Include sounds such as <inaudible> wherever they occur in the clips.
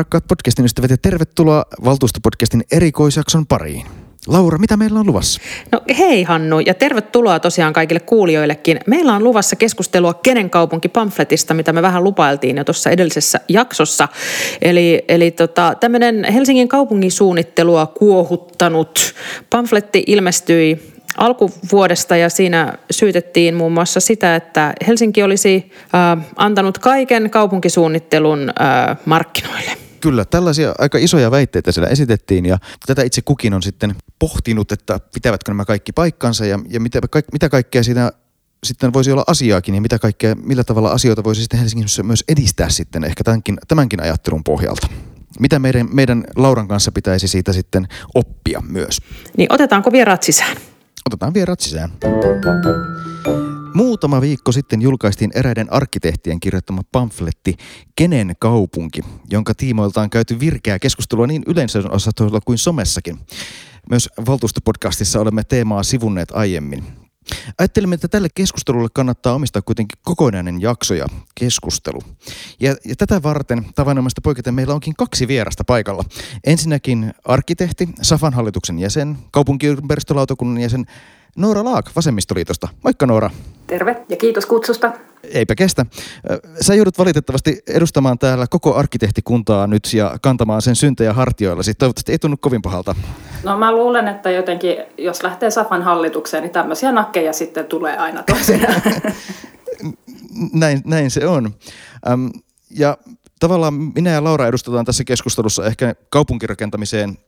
Rakkaat podcastin ystävät, ja tervetuloa Valtuustopodcastin erikoisjakson pariin. Laura, mitä meillä on luvassa? No hei Hannu ja tervetuloa tosiaan kaikille kuulijoillekin. Meillä on luvassa keskustelua Kenen kaupunki pamfletista, mitä me vähän lupailtiin jo tuossa edellisessä jaksossa. Eli, eli tota, tämmöinen Helsingin kaupungin suunnittelua kuohuttanut pamfletti ilmestyi alkuvuodesta ja siinä syytettiin muun muassa sitä, että Helsinki olisi äh, antanut kaiken kaupunkisuunnittelun äh, markkinoille. Kyllä, tällaisia aika isoja väitteitä siellä esitettiin ja tätä itse kukin on sitten pohtinut, että pitävätkö nämä kaikki paikkansa ja, ja mitä, kaik, mitä kaikkea siinä sitten voisi olla asiaakin ja mitä kaikkea, millä tavalla asioita voisi sitten Helsingissä myös edistää sitten ehkä tämänkin, tämänkin ajattelun pohjalta. Mitä meidän, meidän Lauran kanssa pitäisi siitä sitten oppia myös? Niin otetaanko vieraat sisään? Otetaan vieraat sisään. Muutama viikko sitten julkaistiin eräiden arkkitehtien kirjoittama pamfletti Kenen kaupunki, jonka tiimoilta on käyty virkeää keskustelua niin yleisönosastoilla kuin somessakin. Myös valtuustopodcastissa olemme teemaa sivunneet aiemmin. Ajattelimme, että tälle keskustelulle kannattaa omistaa kuitenkin kokonainen jakso ja keskustelu. Ja, ja tätä varten tavanomaista poiketen meillä onkin kaksi vierasta paikalla. Ensinnäkin arkkitehti, Safan hallituksen jäsen, kaupunkiympäristölautakunnan jäsen Noora Laak Vasemmistoliitosta. Moikka Noora. Terve ja kiitos kutsusta. Eipä kestä. Sä joudut valitettavasti edustamaan täällä koko arkkitehtikuntaa nyt ja kantamaan sen syntejä hartioilla. Sitten toivottavasti ei tunnu kovin pahalta. No mä luulen, että jotenkin jos lähtee Safan hallitukseen, niin tämmöisiä nakkeja sitten tulee aina toisinaan. <laughs> <laughs> näin, näin se on. Ja tavallaan minä ja Laura edustetaan tässä keskustelussa ehkä kaupunkirakentamiseen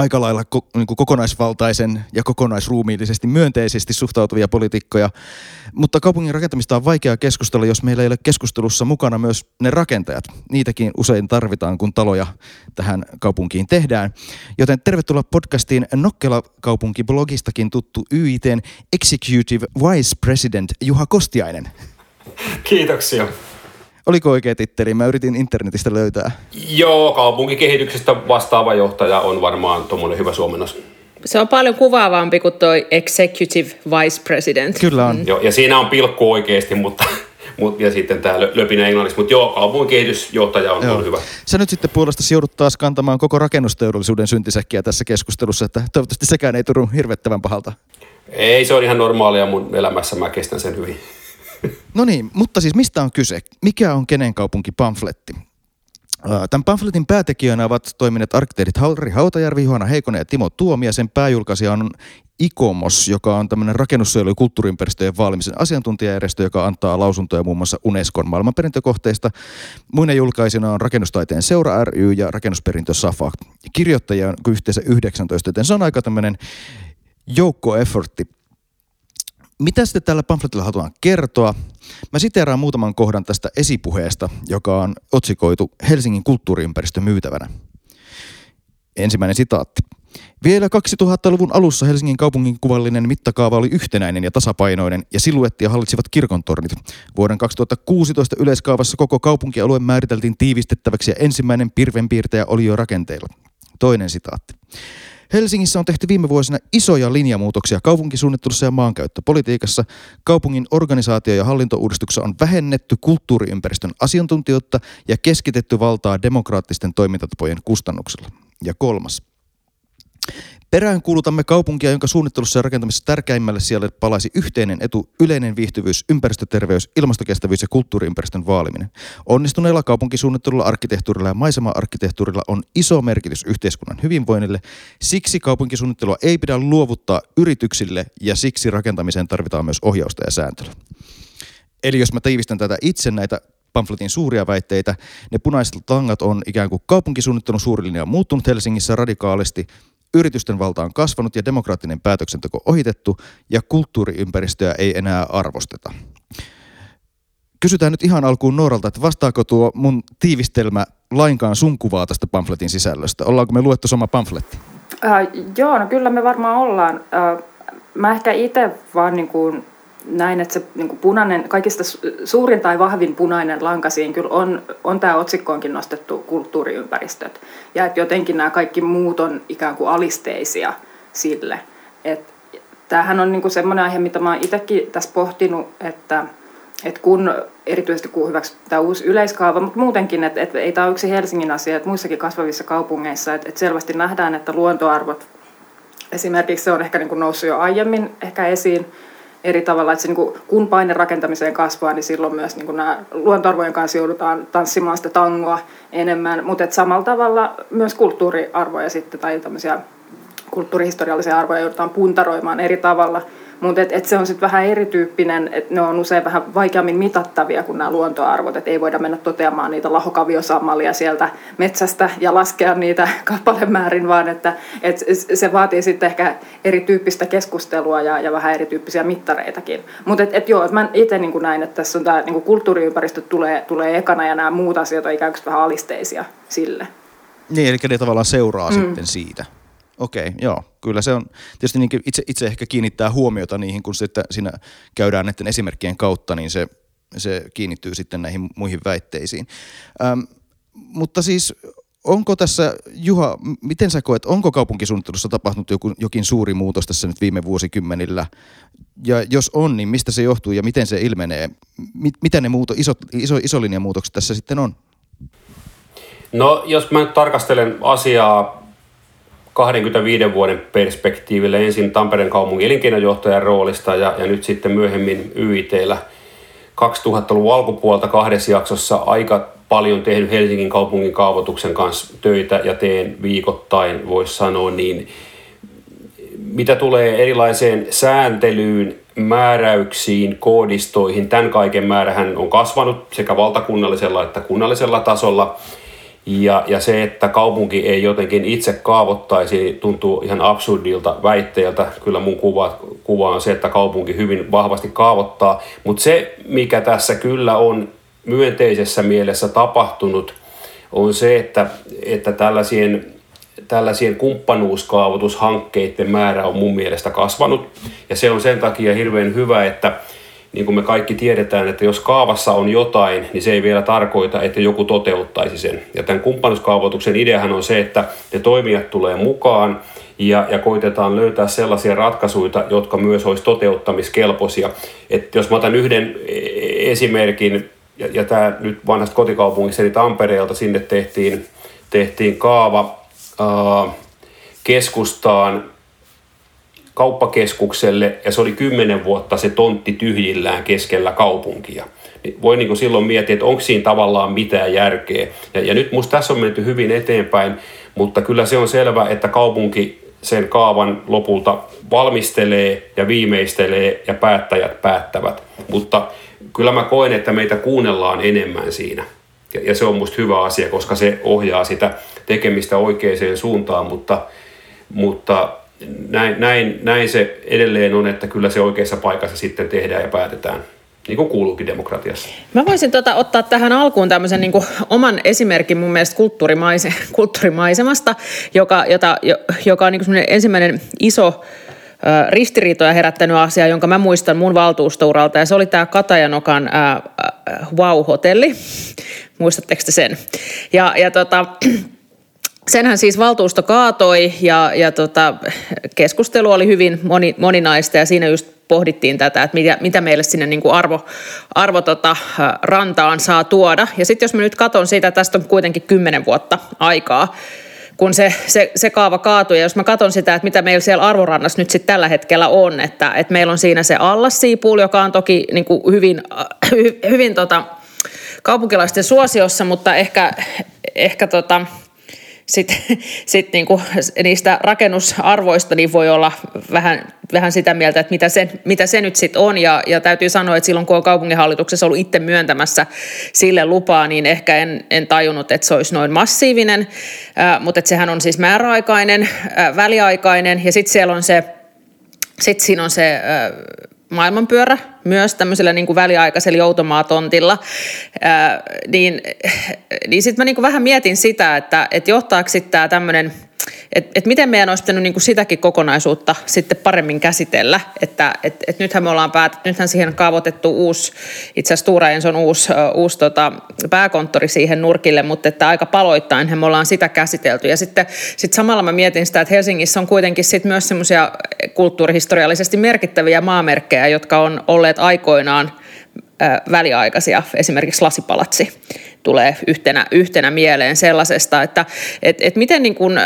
aika lailla ko, niin kuin kokonaisvaltaisen ja kokonaisruumiillisesti myönteisesti suhtautuvia poliitikkoja. Mutta kaupungin rakentamista on vaikea keskustella, jos meillä ei ole keskustelussa mukana myös ne rakentajat. Niitäkin usein tarvitaan, kun taloja tähän kaupunkiin tehdään. Joten tervetuloa podcastiin Nokkela kaupunki-blogistakin tuttu YITn Executive Vice President Juha Kostiainen. Kiitoksia. Oliko oikea titteli? Mä yritin internetistä löytää. Joo, kaupunkikehityksestä vastaava johtaja on varmaan tuommoinen hyvä suomennos. Se on paljon kuvaavampi kuin tuo Executive Vice President. Kyllä on. Mm. Joo, ja siinä on pilkku oikeasti, mutta ja sitten tämä löpinä englanniksi, mutta joo, kaupunkikehitysjohtaja on, joo. on hyvä. Sä nyt sitten puolesta joudut taas kantamaan koko rakennusteollisuuden syntisäkkiä tässä keskustelussa, että toivottavasti sekään ei tunnu hirvettävän pahalta. Ei, se on ihan normaalia mun elämässä, mä kestän sen hyvin. No niin, mutta siis mistä on kyse? Mikä on kenen kaupunki pamfletti? Tämän pamfletin päätekijöinä ovat toimineet arkkitehdit Harri Hautajärvi, Juhana Heikonen ja Timo Tuomi ja sen pääjulkaisija on ICOMOS, joka on tämmöinen rakennussuojelu- ja kulttuuriympäristöjen vaalimisen asiantuntijajärjestö, joka antaa lausuntoja muun muassa Unescon maailmanperintökohteista. Muina julkaisina on Rakennustaiteen seura ry ja Rakennusperintö SAFA. Kirjoittajia on yhteensä 19, joten se on aika tämmöinen joukko-effortti mitä sitten tällä pamfletilla halutaan kertoa? Mä siteeraan muutaman kohdan tästä esipuheesta, joka on otsikoitu Helsingin kulttuuriympäristö myytävänä. Ensimmäinen sitaatti. Vielä 2000-luvun alussa Helsingin kaupungin kuvallinen mittakaava oli yhtenäinen ja tasapainoinen ja siluettia hallitsivat kirkontornit. Vuoden 2016 yleiskaavassa koko kaupunkialue määriteltiin tiivistettäväksi ja ensimmäinen pirvenpiirtäjä oli jo rakenteilla. Toinen sitaatti. Helsingissä on tehty viime vuosina isoja linjamuutoksia kaupunkisuunnittelussa ja maankäyttöpolitiikassa. Kaupungin organisaatio- ja hallintouudistuksessa on vähennetty kulttuuriympäristön asiantuntijoita ja keskitetty valtaa demokraattisten toimintatapojen kustannuksella. Ja kolmas. Perään kuulutamme kaupunkia, jonka suunnittelussa ja rakentamisessa tärkeimmälle siellä palaisi yhteinen etu, yleinen viihtyvyys, ympäristöterveys, ilmastokestävyys ja kulttuuriympäristön vaaliminen. Onnistuneella kaupunkisuunnittelulla, arkkitehtuurilla ja maisema-arkkitehtuurilla on iso merkitys yhteiskunnan hyvinvoinnille. Siksi kaupunkisuunnittelua ei pidä luovuttaa yrityksille ja siksi rakentamiseen tarvitaan myös ohjausta ja sääntelyä. Eli jos mä tiivistän tätä itse näitä pamfletin suuria väitteitä. Ne punaiset langat on ikään kuin kaupunkisuunnittelun suuri linja muuttunut Helsingissä radikaalisti Yritysten valta on kasvanut ja demokraattinen päätöksenteko ohitettu ja kulttuuriympäristöä ei enää arvosteta. Kysytään nyt ihan alkuun Nooralta, että vastaako tuo mun tiivistelmä lainkaan sun kuvaa tästä pamfletin sisällöstä? Ollaanko me luettu sama pamfletti? Äh, joo, no kyllä me varmaan ollaan. Äh, mä ehkä itse vaan niin kuin näin, että se niin punainen, kaikista suurin tai vahvin punainen lanka siinä kyllä on, on tämä otsikkoonkin nostettu kulttuuriympäristöt. Ja että jotenkin nämä kaikki muut on ikään kuin alisteisia sille. Et tämähän on niin semmoinen aihe, mitä mä oon itsekin tässä pohtinut, että että kun erityisesti kun hyväksytään uusi yleiskaava, mutta muutenkin, että, että ei tämä ole yksi Helsingin asia, että muissakin kasvavissa kaupungeissa, että, että selvästi nähdään, että luontoarvot, esimerkiksi se on ehkä niin kuin noussut jo aiemmin ehkä esiin, eri tavalla, että se, niin kuin, kun paine rakentamiseen kasvaa, niin silloin myös niin kuin nämä luontoarvojen kanssa joudutaan tanssimaan sitä tangoa enemmän, mutta samalla tavalla myös kulttuuriarvoja sitten tai tämmöisiä kulttuurihistoriallisia arvoja joudutaan puntaroimaan eri tavalla – mutta et, et se on sitten vähän erityyppinen, että ne on usein vähän vaikeammin mitattavia kuin nämä luontoarvot, että ei voida mennä toteamaan niitä lahokaviosammalia sieltä metsästä ja laskea niitä <laughs> kappalemäärin, vaan että et se vaatii sitten ehkä erityyppistä keskustelua ja, ja vähän erityyppisiä mittareitakin. Mutta et, et joo, et mä itse niin näin, että tässä on tämä niin kulttuuriympäristö tulee, tulee ekana ja nämä muut asiat on ikään kuin vähän alisteisia sille. Niin, eli ne tavallaan seuraa mm. sitten siitä. Okei, okay, joo. Kyllä se on, tietysti niin itse, itse ehkä kiinnittää huomiota niihin, kun sitten siinä käydään näiden esimerkkien kautta, niin se, se kiinnittyy sitten näihin muihin väitteisiin. Ähm, mutta siis onko tässä, Juha, miten sä koet, onko kaupunkisuunnittelussa tapahtunut joku, jokin suuri muutos tässä nyt viime vuosikymmenillä? Ja jos on, niin mistä se johtuu ja miten se ilmenee? Mit, mitä ne muuto, isot, iso, isolinjamuutokset tässä sitten on? No jos mä nyt tarkastelen asiaa 25 vuoden perspektiiville ensin Tampereen kaupungin elinkeinojohtajan roolista ja, ja nyt sitten myöhemmin YITllä 2000-luvun alkupuolta kahdessa jaksossa aika paljon tehnyt Helsingin kaupungin kaavoituksen kanssa töitä ja teen viikoittain, voisi sanoa, niin. Mitä tulee erilaiseen sääntelyyn, määräyksiin, koodistoihin, tämän kaiken määrähän on kasvanut sekä valtakunnallisella että kunnallisella tasolla – ja, ja se, että kaupunki ei jotenkin itse kaavoittaisi, tuntuu ihan absurdilta väitteeltä. Kyllä mun kuva, kuva on se, että kaupunki hyvin vahvasti kaavoittaa. Mutta se, mikä tässä kyllä on myönteisessä mielessä tapahtunut, on se, että, että tällaisien, tällaisien kumppanuuskaavoitushankkeiden määrä on mun mielestä kasvanut. Ja se on sen takia hirveän hyvä, että niin kuin me kaikki tiedetään, että jos kaavassa on jotain, niin se ei vielä tarkoita, että joku toteuttaisi sen. Ja tämän kumppanuuskaavoituksen ideahan on se, että ne toimijat tulee mukaan ja, ja koitetaan löytää sellaisia ratkaisuja, jotka myös olisi toteuttamiskelpoisia. Et jos mä otan yhden esimerkin, ja, ja tämä nyt vanhasta kotikaupungista, eli Tampereelta, sinne tehtiin, tehtiin kaava ää, keskustaan kauppakeskukselle ja se oli kymmenen vuotta se tontti tyhjillään keskellä kaupunkia. Niin voi niin kuin silloin miettiä, että onko siinä tavallaan mitään järkeä. Ja, ja nyt musta tässä on menty hyvin eteenpäin, mutta kyllä se on selvä, että kaupunki sen kaavan lopulta valmistelee ja viimeistelee ja päättäjät päättävät. Mutta kyllä mä koen, että meitä kuunnellaan enemmän siinä. Ja, ja se on musta hyvä asia, koska se ohjaa sitä tekemistä oikeaan suuntaan, mutta, mutta näin, näin, näin se edelleen on, että kyllä se oikeassa paikassa sitten tehdään ja päätetään niin kuin kuuluukin demokratiassa. Mä voisin tota, ottaa tähän alkuun tämmöisen niin oman esimerkin mun mielestä kulttuurimaise, <laughs> kulttuurimaisemasta, joka, jota, joka on niin ensimmäinen iso ristiriitoja herättänyt asia, jonka mä muistan mun valtuustouralta, ja se oli tämä Katajanokan Wow-hotelli. Muistatteko te sen? Ja, ja tota, <clears throat> senhän siis valtuusto kaatoi ja, ja tota, keskustelu oli hyvin moni, moninaista ja siinä just pohdittiin tätä, että mitä, mitä meille sinne niin kuin arvo, arvo tota, rantaan saa tuoda. Ja sitten jos mä nyt katson siitä, tästä on kuitenkin kymmenen vuotta aikaa, kun se, se, se kaava kaatui. Ja jos mä katson sitä, että mitä meillä siellä arvorannassa nyt sitten tällä hetkellä on, että, että meillä on siinä se Allassiipuul, joka on toki niin kuin hyvin, hy, hyvin tota, kaupunkilaisten suosiossa, mutta ehkä, ehkä tota, sitten sit niinku niistä rakennusarvoista niin voi olla vähän, vähän sitä mieltä, että mitä se, mitä se nyt sitten on. Ja, ja täytyy sanoa, että silloin kun on kaupunginhallituksessa ollut itse myöntämässä sille lupaa, niin ehkä en, en tajunnut, että se olisi noin massiivinen. Äh, mutta että sehän on siis määräaikainen, äh, väliaikainen ja sitten siellä on se, sitten siinä on se... Äh, maailmanpyörä myös tämmöisellä niin kuin väliaikaisella joutomaatontilla, ää, niin, niin sitten mä niin kuin vähän mietin sitä, että, että johtaako sitten tämä tämmöinen – et, et miten meidän olisi pitänyt niinku sitäkin kokonaisuutta sitten paremmin käsitellä. Että et, et nythän me ollaan päätetty, nythän siihen kaavoitettu uusi, itse asiassa Tuura on uusi, uusi tota, pääkonttori siihen nurkille, mutta että aika paloittain me ollaan sitä käsitelty. Ja sitten sit samalla mä mietin sitä, että Helsingissä on kuitenkin sit myös semmoisia kulttuurihistoriallisesti merkittäviä maamerkkejä, jotka on olleet aikoinaan väliaikaisia, esimerkiksi lasipalatsi tulee yhtenä, yhtenä mieleen sellaisesta, että et, et miten niin kuin,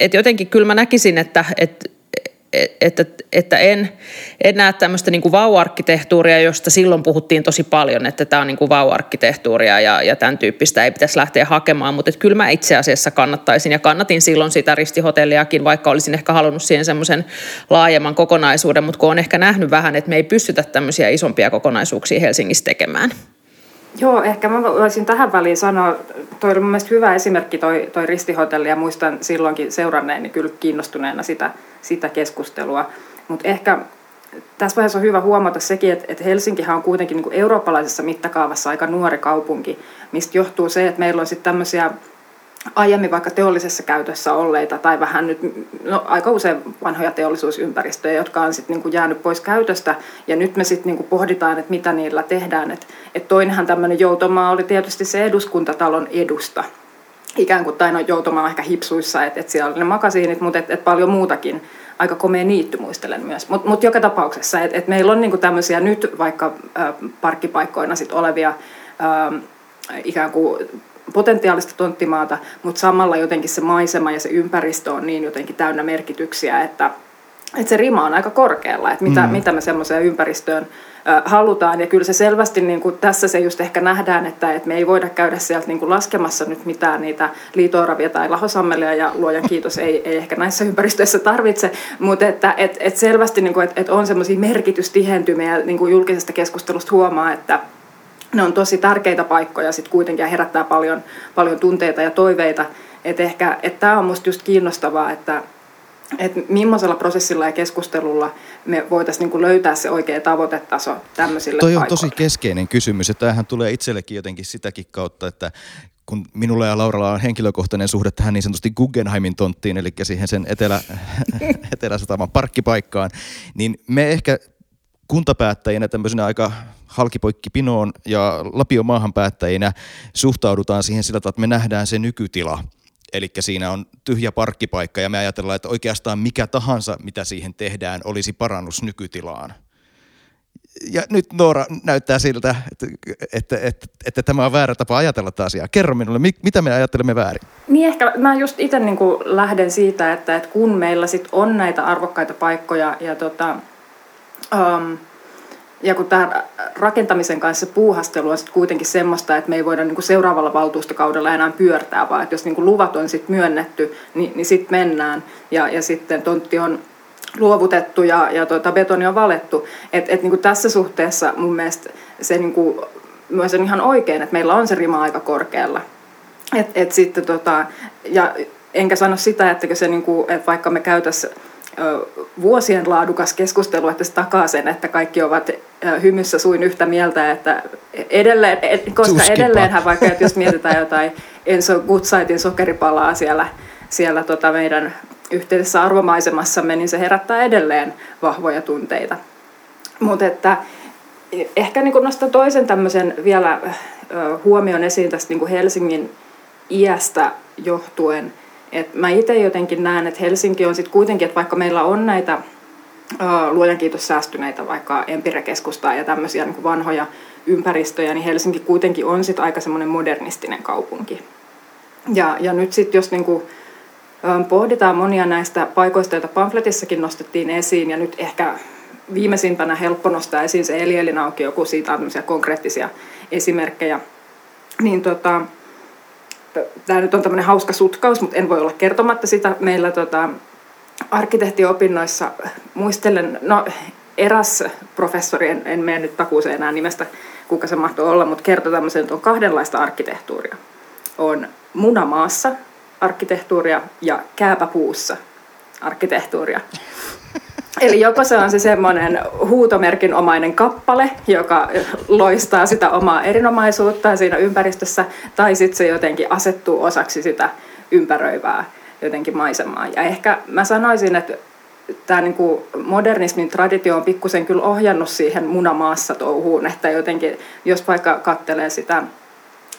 et jotenkin kyllä mä näkisin, että et, että, että en, en näe tämmöistä niin vau-arkkitehtuuria, josta silloin puhuttiin tosi paljon, että tämä on niin vau-arkkitehtuuria ja, ja tämän tyyppistä ei pitäisi lähteä hakemaan, mutta että kyllä mä itse asiassa kannattaisin ja kannatin silloin sitä ristihotelliakin, vaikka olisin ehkä halunnut siihen semmoisen laajemman kokonaisuuden, mutta kun on ehkä nähnyt vähän, että me ei pystytä tämmöisiä isompia kokonaisuuksia Helsingissä tekemään. Joo, ehkä mä voisin tähän väliin sanoa, toi oli mun mielestä hyvä esimerkki toi, toi ristihotelli ja muistan silloinkin seuranneeni kyllä kiinnostuneena sitä, sitä keskustelua. Mutta ehkä tässä vaiheessa on hyvä huomata sekin, että, että Helsinkihän on kuitenkin niin eurooppalaisessa mittakaavassa aika nuori kaupunki, mistä johtuu se, että meillä on sitten tämmöisiä aiemmin vaikka teollisessa käytössä olleita tai vähän nyt no, aika usein vanhoja teollisuusympäristöjä, jotka on sitten niinku jäänyt pois käytöstä ja nyt me sitten niinku pohditaan, että mitä niillä tehdään. Et, et toinenhan tämmöinen joutomaa oli tietysti se eduskuntatalon edusta, ikään kuin, tai no joutomaa ehkä hipsuissa, että et siellä oli ne makasiinit, mutta et, et paljon muutakin. Aika komea niitty muistelen myös. Mutta mut joka tapauksessa, että et meillä on niinku tämmöisiä nyt vaikka äh, parkkipaikkoina sit olevia äh, ikään kuin potentiaalista tonttimaata, mutta samalla jotenkin se maisema ja se ympäristö on niin jotenkin täynnä merkityksiä, että, että se rima on aika korkealla, että mitä, mm. mitä me semmoiseen ympäristöön halutaan. Ja kyllä se selvästi niin kuin tässä se just ehkä nähdään, että, että me ei voida käydä sieltä niin kuin laskemassa nyt mitään niitä liitooravia tai lahosammelia ja luojan kiitos ei, ei ehkä näissä ympäristöissä tarvitse, mutta että et, et selvästi niin kuin, että, että on semmoisia merkitystihentymiä niin kuin julkisesta keskustelusta huomaa, että ne on tosi tärkeitä paikkoja sitten kuitenkin ja herättää paljon, paljon tunteita ja toiveita. Että ehkä että tämä on minusta just kiinnostavaa, että, että millaisella prosessilla ja keskustelulla me voitaisiin niin löytää se oikea tavoitetaso tämmöisille Toi on paikoille. tosi keskeinen kysymys ja tämähän tulee itsellekin jotenkin sitäkin kautta, että kun minulla ja Lauralla on henkilökohtainen suhde tähän niin sanotusti Guggenheimin tonttiin, eli siihen sen etelä, <laughs> eteläsataman parkkipaikkaan, niin me ehkä kuntapäättäjinä tämmöisenä aika halkipoikki pinoon ja Lapio maahan päättäjinä suhtaudutaan siihen sillä tavalla, että me nähdään se nykytila. Eli siinä on tyhjä parkkipaikka ja me ajatellaan, että oikeastaan mikä tahansa, mitä siihen tehdään, olisi parannus nykytilaan. Ja nyt Noora näyttää siltä, että, että, että, että tämä on väärä tapa ajatella tätä asiaa. Kerro minulle, mitä me ajattelemme väärin? Niin ehkä mä just itse niin lähden siitä, että, että kun meillä sit on näitä arvokkaita paikkoja ja tota, um, ja kun tämä rakentamisen kanssa puuhastelu on sitten kuitenkin semmoista, että me ei voida niin kuin seuraavalla valtuustokaudella enää pyörtää, vaan että jos niin kuin luvat on sitten myönnetty, niin, niin sitten mennään. Ja, ja sitten tontti on luovutettu ja, ja tuota, betoni on valettu. Et, et niin kuin tässä suhteessa mun mielestä se niin kuin, myös on ihan oikein, että meillä on se rima aika korkealla. Et, et sitten, tota, ja enkä sano sitä, että se, niin kuin, että vaikka me käytäisiin vuosien laadukas keskustelu, että se takaa sen, että kaikki ovat hymyssä suin yhtä mieltä, että edelleen, koska Tuskipa. edelleenhän vaikka, että jos mietitään jotain Enso Gutsaitin sokeripalaa siellä, siellä tota meidän yhteisessä arvomaisemassamme, niin se herättää edelleen vahvoja tunteita. Mutta että ehkä niin nostan toisen tämmöisen vielä huomion esiin tästä niin Helsingin iästä johtuen – et mä itse jotenkin näen, että Helsinki on sitten kuitenkin, että vaikka meillä on näitä luojan kiitos säästyneitä vaikka Empire-keskustaa ja tämmöisiä niin vanhoja ympäristöjä, niin Helsinki kuitenkin on sitten aika semmoinen modernistinen kaupunki. Ja, ja nyt sitten jos niin kuin, pohditaan monia näistä paikoista, joita pamfletissakin nostettiin esiin, ja nyt ehkä viimeisimpänä helppo nostaa esiin se Eli auki joku siitä on konkreettisia esimerkkejä, niin tota, tämä nyt on tämmöinen hauska sutkaus, mutta en voi olla kertomatta sitä. Meillä tota, arkkitehtiopinnoissa muistelen, no eräs professori, en, en mene nyt takuuseen enää nimestä, kuka se mahtoi olla, mutta kertoi tämmöisen, että on kahdenlaista arkkitehtuuria. On munamaassa arkkitehtuuria ja kääpäpuussa arkkitehtuuria. Eli joko se on se semmoinen huutomerkinomainen kappale, joka loistaa sitä omaa erinomaisuutta siinä ympäristössä, tai sitten se jotenkin asettuu osaksi sitä ympäröivää jotenkin maisemaa. Ja ehkä mä sanoisin, että tämä niinku modernismin traditio on pikkusen kyllä ohjannut siihen munamaassa touhuun, että jotenkin, jos vaikka kattelee sitä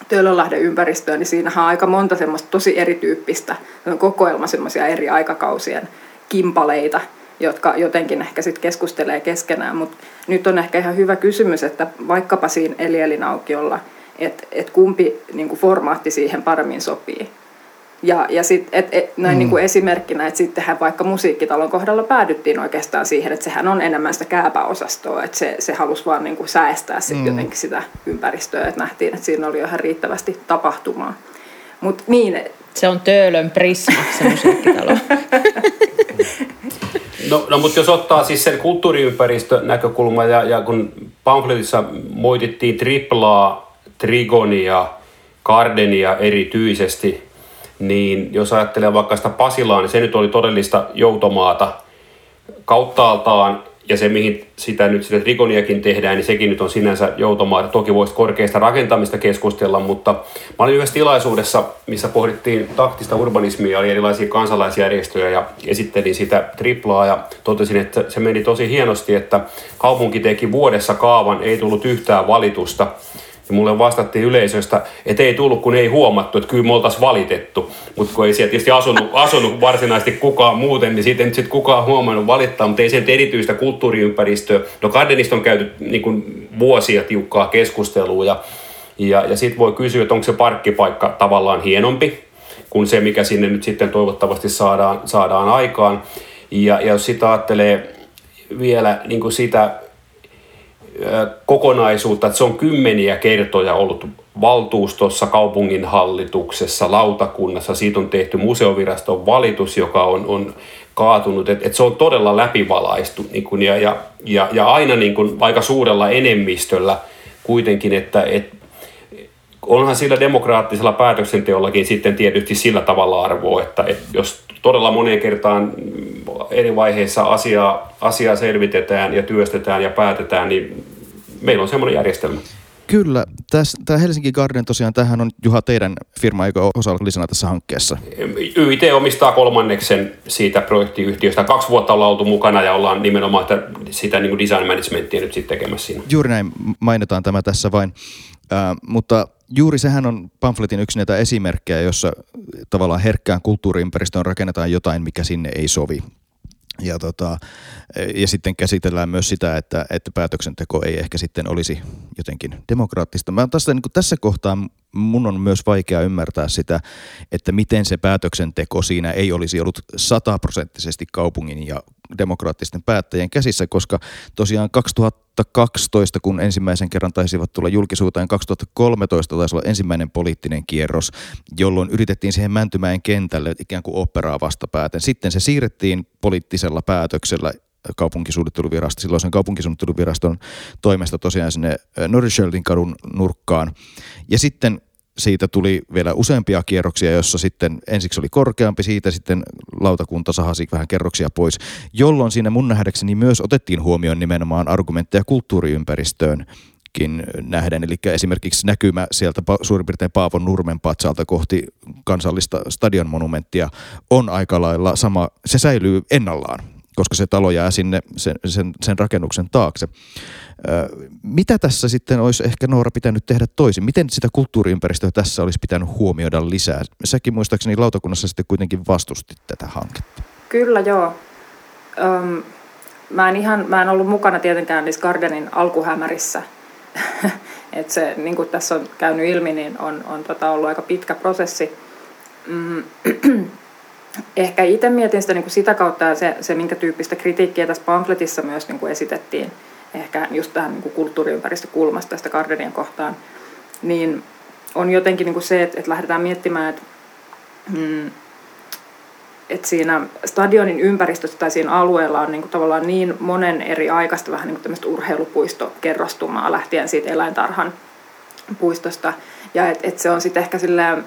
Töölönlahden ympäristöä, niin siinähän on aika monta semmoista tosi erityyppistä kokoelma semmoisia eri aikakausien kimpaleita – jotka jotenkin ehkä sitten keskustelee keskenään. Mutta nyt on ehkä ihan hyvä kysymys, että vaikkapa siinä Elielin aukiolla, että et kumpi niin kuin formaatti siihen paremmin sopii. Ja, ja sit, et, et, näin mm. niin kuin esimerkkinä, että sittenhän vaikka musiikkitalon kohdalla päädyttiin oikeastaan siihen, että sehän on enemmän sitä kääpäosastoa, että se, se halusi vaan niin kuin säästää sit mm. jotenkin sitä ympäristöä, että nähtiin, että siinä oli ihan riittävästi tapahtumaa. Mut niin, se on Töölön Prisma, se musiikkitalo. <laughs> No, no mutta jos ottaa siis sen kulttuuriympäristön näkökulma ja, ja kun pamfletissa moitittiin triplaa, trigonia, Gardenia erityisesti, niin jos ajattelee vaikka sitä Pasilaa, niin se nyt oli todellista joutomaata kauttaaltaan ja se, mihin sitä nyt sitä trikoniakin tehdään, niin sekin nyt on sinänsä joutomaa. Toki voisi korkeista rakentamista keskustella, mutta mä olin yhdessä tilaisuudessa, missä pohdittiin taktista urbanismia, oli erilaisia kansalaisjärjestöjä ja esittelin sitä triplaa ja totesin, että se meni tosi hienosti, että kaupunki teki vuodessa kaavan, ei tullut yhtään valitusta ja mulle vastattiin yleisöstä, että ei tullut, kun ei huomattu, että kyllä me oltaisiin valitettu. Mutta kun ei siellä tietysti asunut, asunut varsinaisesti kukaan muuten, niin siitä ei nyt sitten kukaan huomannut valittaa, mutta ei nyt erityistä kulttuuriympäristöä. No Gardenista on käyty niin kuin vuosia tiukkaa keskustelua ja, ja, ja sitten voi kysyä, että onko se parkkipaikka tavallaan hienompi kuin se, mikä sinne nyt sitten toivottavasti saadaan, saadaan aikaan. Ja, ja jos sitä ajattelee vielä niin kuin sitä kokonaisuutta, että se on kymmeniä kertoja ollut valtuustossa, kaupunginhallituksessa, lautakunnassa, siitä on tehty museoviraston valitus, joka on, on kaatunut, että et se on todella läpivalaistu niin kun, ja, ja, ja, ja aina niin kun, aika suurella enemmistöllä kuitenkin, että et, onhan sillä demokraattisella päätöksenteollakin sitten tietysti sillä tavalla arvoa, että, että jos todella moneen kertaan eri vaiheissa asiaa, asiaa selvitetään ja työstetään ja päätetään, niin meillä on semmoinen järjestelmä. Kyllä. Tämä Helsinki Garden tosiaan, tähän on Juha teidän firma, eikö osallisena tässä hankkeessa? YIT omistaa kolmanneksen siitä projektiyhtiöstä. Kaksi vuotta ollaan oltu mukana ja ollaan nimenomaan että sitä niin kuin design managementia nyt sitten tekemässä siinä. Juuri näin mainitaan tämä tässä vain. Äh, mutta juuri sehän on pamfletin yksi näitä esimerkkejä, jossa tavallaan herkkään kulttuuriympäristöön rakennetaan jotain, mikä sinne ei sovi. Ja, tota, ja sitten käsitellään myös sitä, että, että päätöksenteko ei ehkä sitten olisi jotenkin demokraattista. Mä tässä, niin tässä kohtaa mun on myös vaikea ymmärtää sitä, että miten se päätöksenteko siinä ei olisi ollut sataprosenttisesti kaupungin ja demokraattisten päättäjien käsissä, koska tosiaan 2012, kun ensimmäisen kerran taisivat tulla julkisuuteen, 2013 taisi olla ensimmäinen poliittinen kierros, jolloin yritettiin siihen Mäntymäen kentälle ikään kuin operaa vastapääten. Sitten se siirrettiin poliittisella päätöksellä kaupunkisuunnitteluviraston, silloisen kaupunkisuunnitteluviraston toimesta tosiaan sinne Norrischeldin kadun nurkkaan. Ja sitten siitä tuli vielä useampia kierroksia, jossa sitten ensiksi oli korkeampi, siitä sitten lautakunta sahasi vähän kerroksia pois, jolloin siinä mun nähdäkseni myös otettiin huomioon nimenomaan argumentteja kulttuuriympäristöön nähden. Eli esimerkiksi näkymä sieltä suurin piirtein Paavon Nurmen patsalta kohti kansallista stadionmonumenttia on aika lailla sama, se säilyy ennallaan, koska se talo jää sinne sen, sen, sen rakennuksen taakse. Mitä tässä sitten olisi ehkä Noora pitänyt tehdä toisin? Miten sitä kulttuuriympäristöä tässä olisi pitänyt huomioida lisää? Säkin muistaakseni lautakunnassa sitten kuitenkin vastustit tätä hanketta. Kyllä joo. Öm, mä, en ihan, mä en ollut mukana tietenkään niissä Gardenin alkuhämärissä. <laughs> Et se, niin kuin tässä on käynyt ilmi, niin on, on tota ollut aika pitkä prosessi. Mm, <clears throat> ehkä itse mietin sitä niin kuin sitä kautta ja se, se, minkä tyyppistä kritiikkiä tässä pamfletissa myös niin kuin esitettiin – ehkä just tähän niin kulttuuriympäristökulmasta tästä Gardenien kohtaan, niin on jotenkin niin kuin se, että, että lähdetään miettimään, että, mm, että siinä stadionin ympäristössä tai siinä alueella on niin kuin tavallaan niin monen eri aikaista vähän niin kuin urheilupuistokerrostumaa lähtien siitä eläintarhan puistosta. Ja että et se on sitten ehkä silleen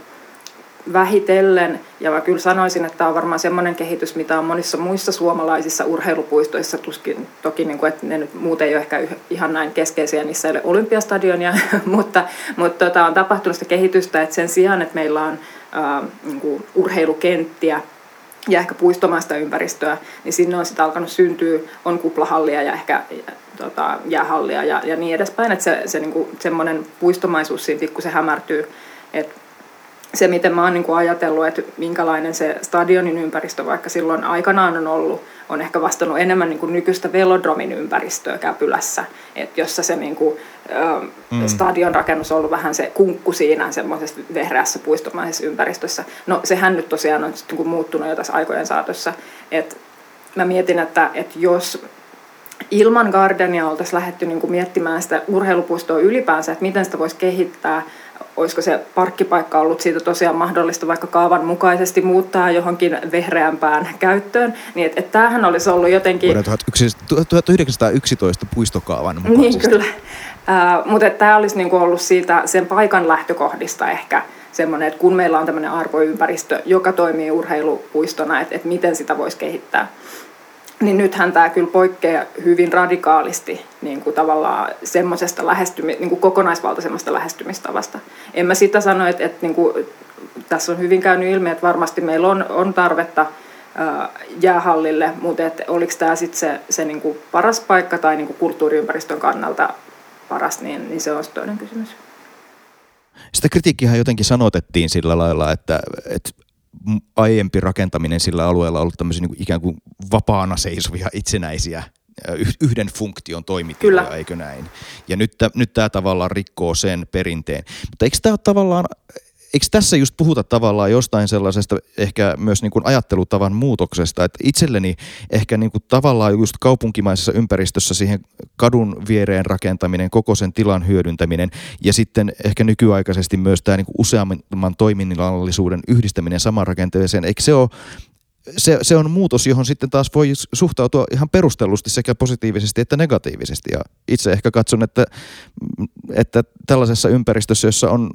vähitellen, ja mä kyllä sanoisin, että tämä on varmaan semmoinen kehitys, mitä on monissa muissa suomalaisissa urheilupuistoissa, tuskin toki, niin kuin, että ne nyt muuten ei ole ehkä ihan näin keskeisiä, niissä ei ole olympiastadionia, <laughs> mutta, mutta tota, on tapahtunut sitä kehitystä, että sen sijaan, että meillä on äh, niin kuin urheilukenttiä, ja ehkä puistomaista ympäristöä, niin sinne on sitten alkanut syntyä, on kuplahallia ja ehkä tota, jäähallia ja, ja niin edespäin, että se, se niinku, semmoinen puistomaisuus siinä pikkusen hämärtyy, että se, miten mä oon niin kuin ajatellut, että minkälainen se stadionin ympäristö vaikka silloin aikanaan on ollut, on ehkä vastannut enemmän niin kuin nykyistä velodromin ympäristöä Käpylässä, että jossa se niin kuin, ö, mm. stadion rakennus on ollut vähän se kunkku siinä semmoisessa vehreässä puistomaisessa ympäristössä. No sehän nyt tosiaan on niin kuin muuttunut jo tässä aikojen saatossa, että mä mietin, että, että jos ilman Gardenia oltaisiin lähdetty niin kuin miettimään sitä urheilupuistoa ylipäänsä, että miten sitä voisi kehittää, olisiko se parkkipaikka ollut siitä tosiaan mahdollista vaikka kaavan mukaisesti muuttaa johonkin vehreämpään käyttöön, niin että et tämähän olisi ollut jotenkin... Vuoden 1911 puistokaavan mukaisesti. Niin kyllä, uh, mutta tämä olisi niinku ollut siitä sen paikan lähtökohdista ehkä semmoinen, että kun meillä on tämmöinen arvoympäristö, joka toimii urheilupuistona, että, että miten sitä voisi kehittää niin nythän tämä kyllä poikkeaa hyvin radikaalisti niin kuin tavallaan semmoisesta lähestymi, niin kuin kokonaisvaltaisemmasta lähestymistavasta. En mä sitä sano, että, että niin kuin, tässä on hyvin käynyt ilmi, että varmasti meillä on, on tarvetta ää, jäähallille, mutta että oliko tämä sitten se, se niin kuin paras paikka tai niin kuin kulttuuriympäristön kannalta paras, niin, niin se on toinen kysymys. Sitä kritiikkiä jotenkin sanotettiin sillä lailla, että, että aiempi rakentaminen sillä alueella ollut tämmöisiä niin ikään kuin vapaana seisovia itsenäisiä yhden funktion toimitiloja, Kyllä. eikö näin? Ja nyt, nyt tämä tavallaan rikkoo sen perinteen. Mutta eikö tämä tavallaan eikö tässä just puhuta tavallaan jostain sellaisesta ehkä myös niin kuin ajattelutavan muutoksesta, että itselleni ehkä niin kuin tavallaan just kaupunkimaisessa ympäristössä siihen kadun viereen rakentaminen, koko sen tilan hyödyntäminen ja sitten ehkä nykyaikaisesti myös tämä niin kuin useamman toiminnallisuuden yhdistäminen saman rakenteeseen, eikö se ole se, se on muutos, johon sitten taas voi suhtautua ihan perustellusti sekä positiivisesti että negatiivisesti. Ja itse ehkä katson, että, että tällaisessa ympäristössä, jossa on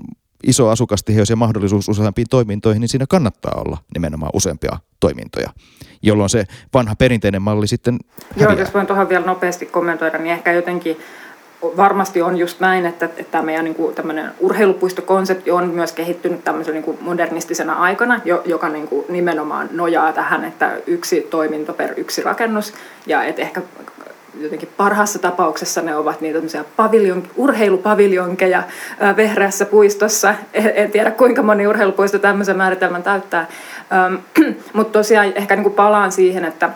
iso asukastiheys ja mahdollisuus useampiin toimintoihin, niin siinä kannattaa olla nimenomaan useampia toimintoja, jolloin se vanha perinteinen malli sitten häviää. Joo, jos voin tuohon vielä nopeasti kommentoida, niin ehkä jotenkin varmasti on just näin, että, että tämä meidän niin kuin, urheilupuistokonsepti on myös kehittynyt tämmöisen niin kuin modernistisena aikana, joka niin kuin, nimenomaan nojaa tähän, että yksi toiminto per yksi rakennus, ja että ehkä jotenkin parhaassa tapauksessa ne ovat niitä paviljon, urheilupaviljonkeja vehreässä puistossa. En, tiedä kuinka moni urheilupuisto tämmöisen määritelmän täyttää. <clears throat> Mutta tosiaan ehkä niin kuin palaan siihen, että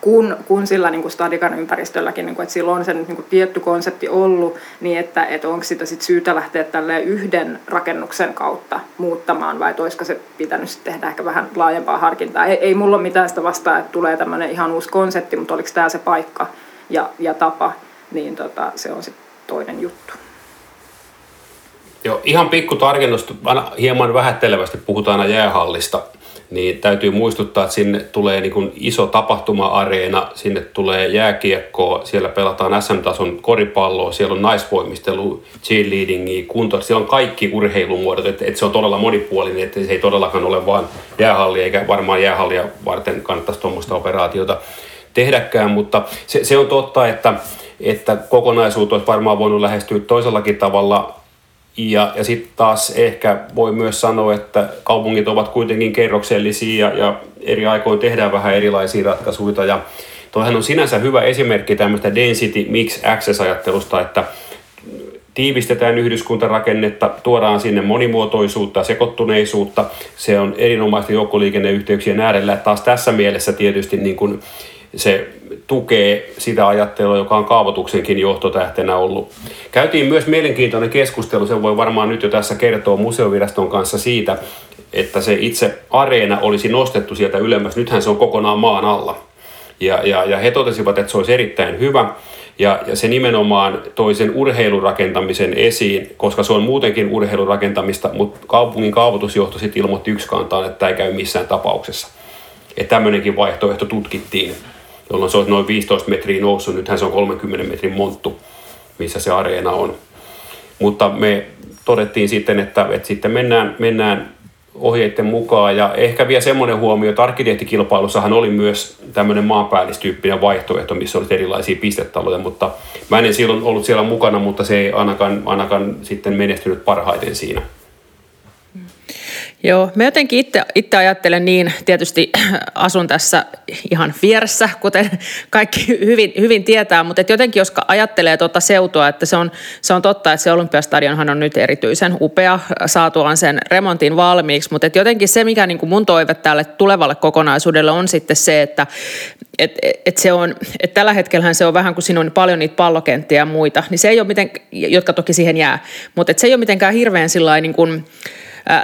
kun, kun sillä niin kuin stadikan ympäristölläkin, niin kuin, että sillä on se niin kuin tietty konsepti ollut, niin että, että onko sitä sit syytä lähteä tälle yhden rakennuksen kautta muuttamaan, vai olisiko se pitänyt tehdä ehkä vähän laajempaa harkintaa. Ei, ei mulla ole mitään sitä vastaa, että tulee tämmöinen ihan uusi konsepti, mutta oliko tämä se paikka, ja, ja tapa, niin tota, se on sitten toinen juttu. Joo, ihan pikku tarkennus, hieman vähättelevästi puhutaan aina jäähallista, niin täytyy muistuttaa, että sinne tulee niin kuin iso tapahtuma-areena, sinne tulee jääkiekkoa, siellä pelataan SM-tason koripalloa, siellä on naisvoimistelu, cheerleadingia, kunto, siellä on kaikki urheilumuodot, että, että se on todella monipuolinen, että se ei todellakaan ole vain jäähalli, eikä varmaan jäähallia varten kannattaisi tuommoista operaatiota tehdäkään, mutta se, se on totta, että, että kokonaisuutta olisi varmaan voinut lähestyä toisellakin tavalla. Ja, ja sitten taas ehkä voi myös sanoa, että kaupungit ovat kuitenkin kerroksellisia ja, ja eri aikoin tehdään vähän erilaisia ratkaisuja. Ja toihan on sinänsä hyvä esimerkki tämmöistä density mix access-ajattelusta, että tiivistetään yhdyskuntarakennetta, tuodaan sinne monimuotoisuutta, sekoittuneisuutta. Se on erinomaista joukkoliikenneyhteyksien äärellä. Taas tässä mielessä tietysti niin kuin se tukee sitä ajattelua, joka on kaavoituksenkin johtotähtenä ollut. Käytiin myös mielenkiintoinen keskustelu, se voi varmaan nyt jo tässä kertoa museoviraston kanssa siitä, että se itse areena olisi nostettu sieltä ylemmäs. Nythän se on kokonaan maan alla. Ja, ja, ja he totesivat, että se olisi erittäin hyvä. Ja, ja se nimenomaan toi sen urheilurakentamisen esiin, koska se on muutenkin urheilurakentamista, mutta kaupungin kaavoitusjohto sitten ilmoitti yksikantaan, että tämä ei käy missään tapauksessa. Että tämmöinenkin vaihtoehto tutkittiin jolloin se olisi noin 15 metriä noussut. Nythän se on 30 metrin monttu, missä se areena on. Mutta me todettiin sitten, että, että sitten mennään, mennään ohjeiden mukaan. Ja ehkä vielä semmoinen huomio, että arkkitehtikilpailussahan oli myös tämmöinen maanpäällistyyppinen vaihtoehto, missä oli erilaisia pistetaloja, mutta mä en silloin ollut siellä mukana, mutta se ei ainakaan, ainakaan sitten menestynyt parhaiten siinä. Joo, mä jotenkin itse, itse ajattelen niin, tietysti <clears throat> asun tässä ihan vieressä, kuten <laughs> kaikki hyvin, hyvin tietää, mutta et jotenkin jos ajattelee tuota seutua, että se on, se on totta, että se Olympiastadionhan on nyt erityisen upea saatuaan sen remontin valmiiksi, mutta et jotenkin se, mikä niin kuin mun toive tälle tulevalle kokonaisuudelle on sitten se, että et, et se on, et tällä hetkellähän se on vähän kuin siinä on paljon niitä pallokenttiä ja muita, niin se ei ole miten, jotka toki siihen jää, mutta et se ei ole mitenkään hirveän sillä niin kuin,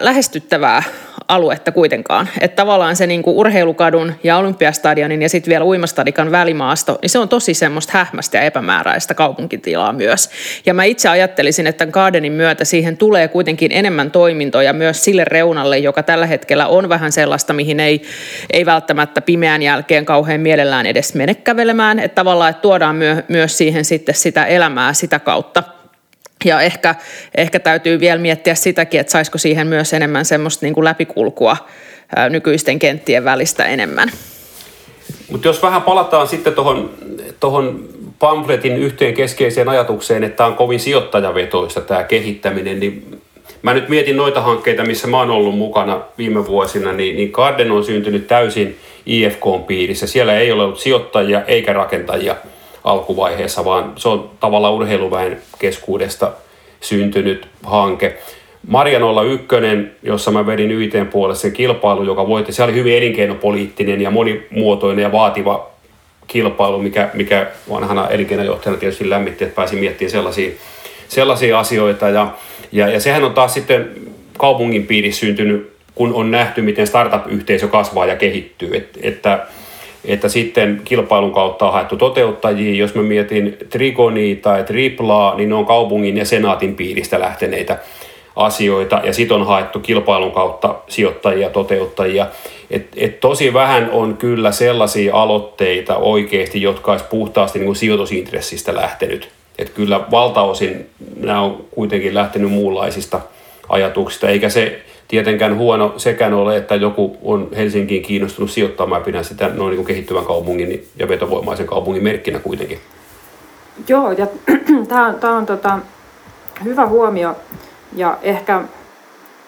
lähestyttävää aluetta kuitenkaan. Että tavallaan se niin kuin urheilukadun ja olympiastadionin ja sitten vielä uimastadikan välimaasto, niin se on tosi semmoista hähmästä ja epämääräistä kaupunkitilaa myös. Ja mä itse ajattelisin, että Gardenin myötä siihen tulee kuitenkin enemmän toimintoja myös sille reunalle, joka tällä hetkellä on vähän sellaista, mihin ei, ei välttämättä pimeän jälkeen kauhean mielellään edes mene kävelemään. Että tavallaan, että tuodaan myö, myös siihen sitten sitä elämää sitä kautta – ja ehkä, ehkä täytyy vielä miettiä sitäkin, että saisiko siihen myös enemmän semmoista niin kuin läpikulkua nykyisten kenttien välistä enemmän. Mutta jos vähän palataan sitten tuohon tohon pamfletin yhteen keskeiseen ajatukseen, että tämä on kovin sijoittajavetoista tämä kehittäminen, niin mä nyt mietin noita hankkeita, missä mä oon ollut mukana viime vuosina, niin, niin Garden on syntynyt täysin IFK-piirissä. Siellä ei ole ollut sijoittajia eikä rakentajia – alkuvaiheessa, vaan se on tavallaan urheiluväen keskuudesta syntynyt hanke. Marjanolla ykkönen, jossa mä vedin YTn puolessa sen kilpailu, joka voitti, se oli hyvin elinkeinopoliittinen ja monimuotoinen ja vaativa kilpailu, mikä, mikä vanhana elinkeinojohtajana tietysti lämmitti, että pääsi miettimään sellaisia, sellaisia asioita. Ja, ja, ja sehän on taas sitten kaupungin piirissä syntynyt, kun on nähty, miten startup-yhteisö kasvaa ja kehittyy. Et, että että sitten kilpailun kautta on haettu toteuttajia. Jos mä mietin Trigonia tai Triplaa, niin ne on kaupungin ja senaatin piiristä lähteneitä asioita ja sitten on haettu kilpailun kautta sijoittajia, toteuttajia. Et, et tosi vähän on kyllä sellaisia aloitteita oikeasti, jotka olisi puhtaasti niin kuin sijoitusintressistä lähtenyt. Et kyllä valtaosin nämä on kuitenkin lähtenyt muunlaisista ajatuksista, eikä se tietenkään huono sekään ole, että joku on Helsinkiin kiinnostunut sijoittamaan. Pidän sitä noin niin kuin kehittyvän kaupungin ja vetovoimaisen kaupungin merkkinä kuitenkin. Joo, ja <clears throat> tämä on, tää on tota, hyvä huomio. Ja ehkä,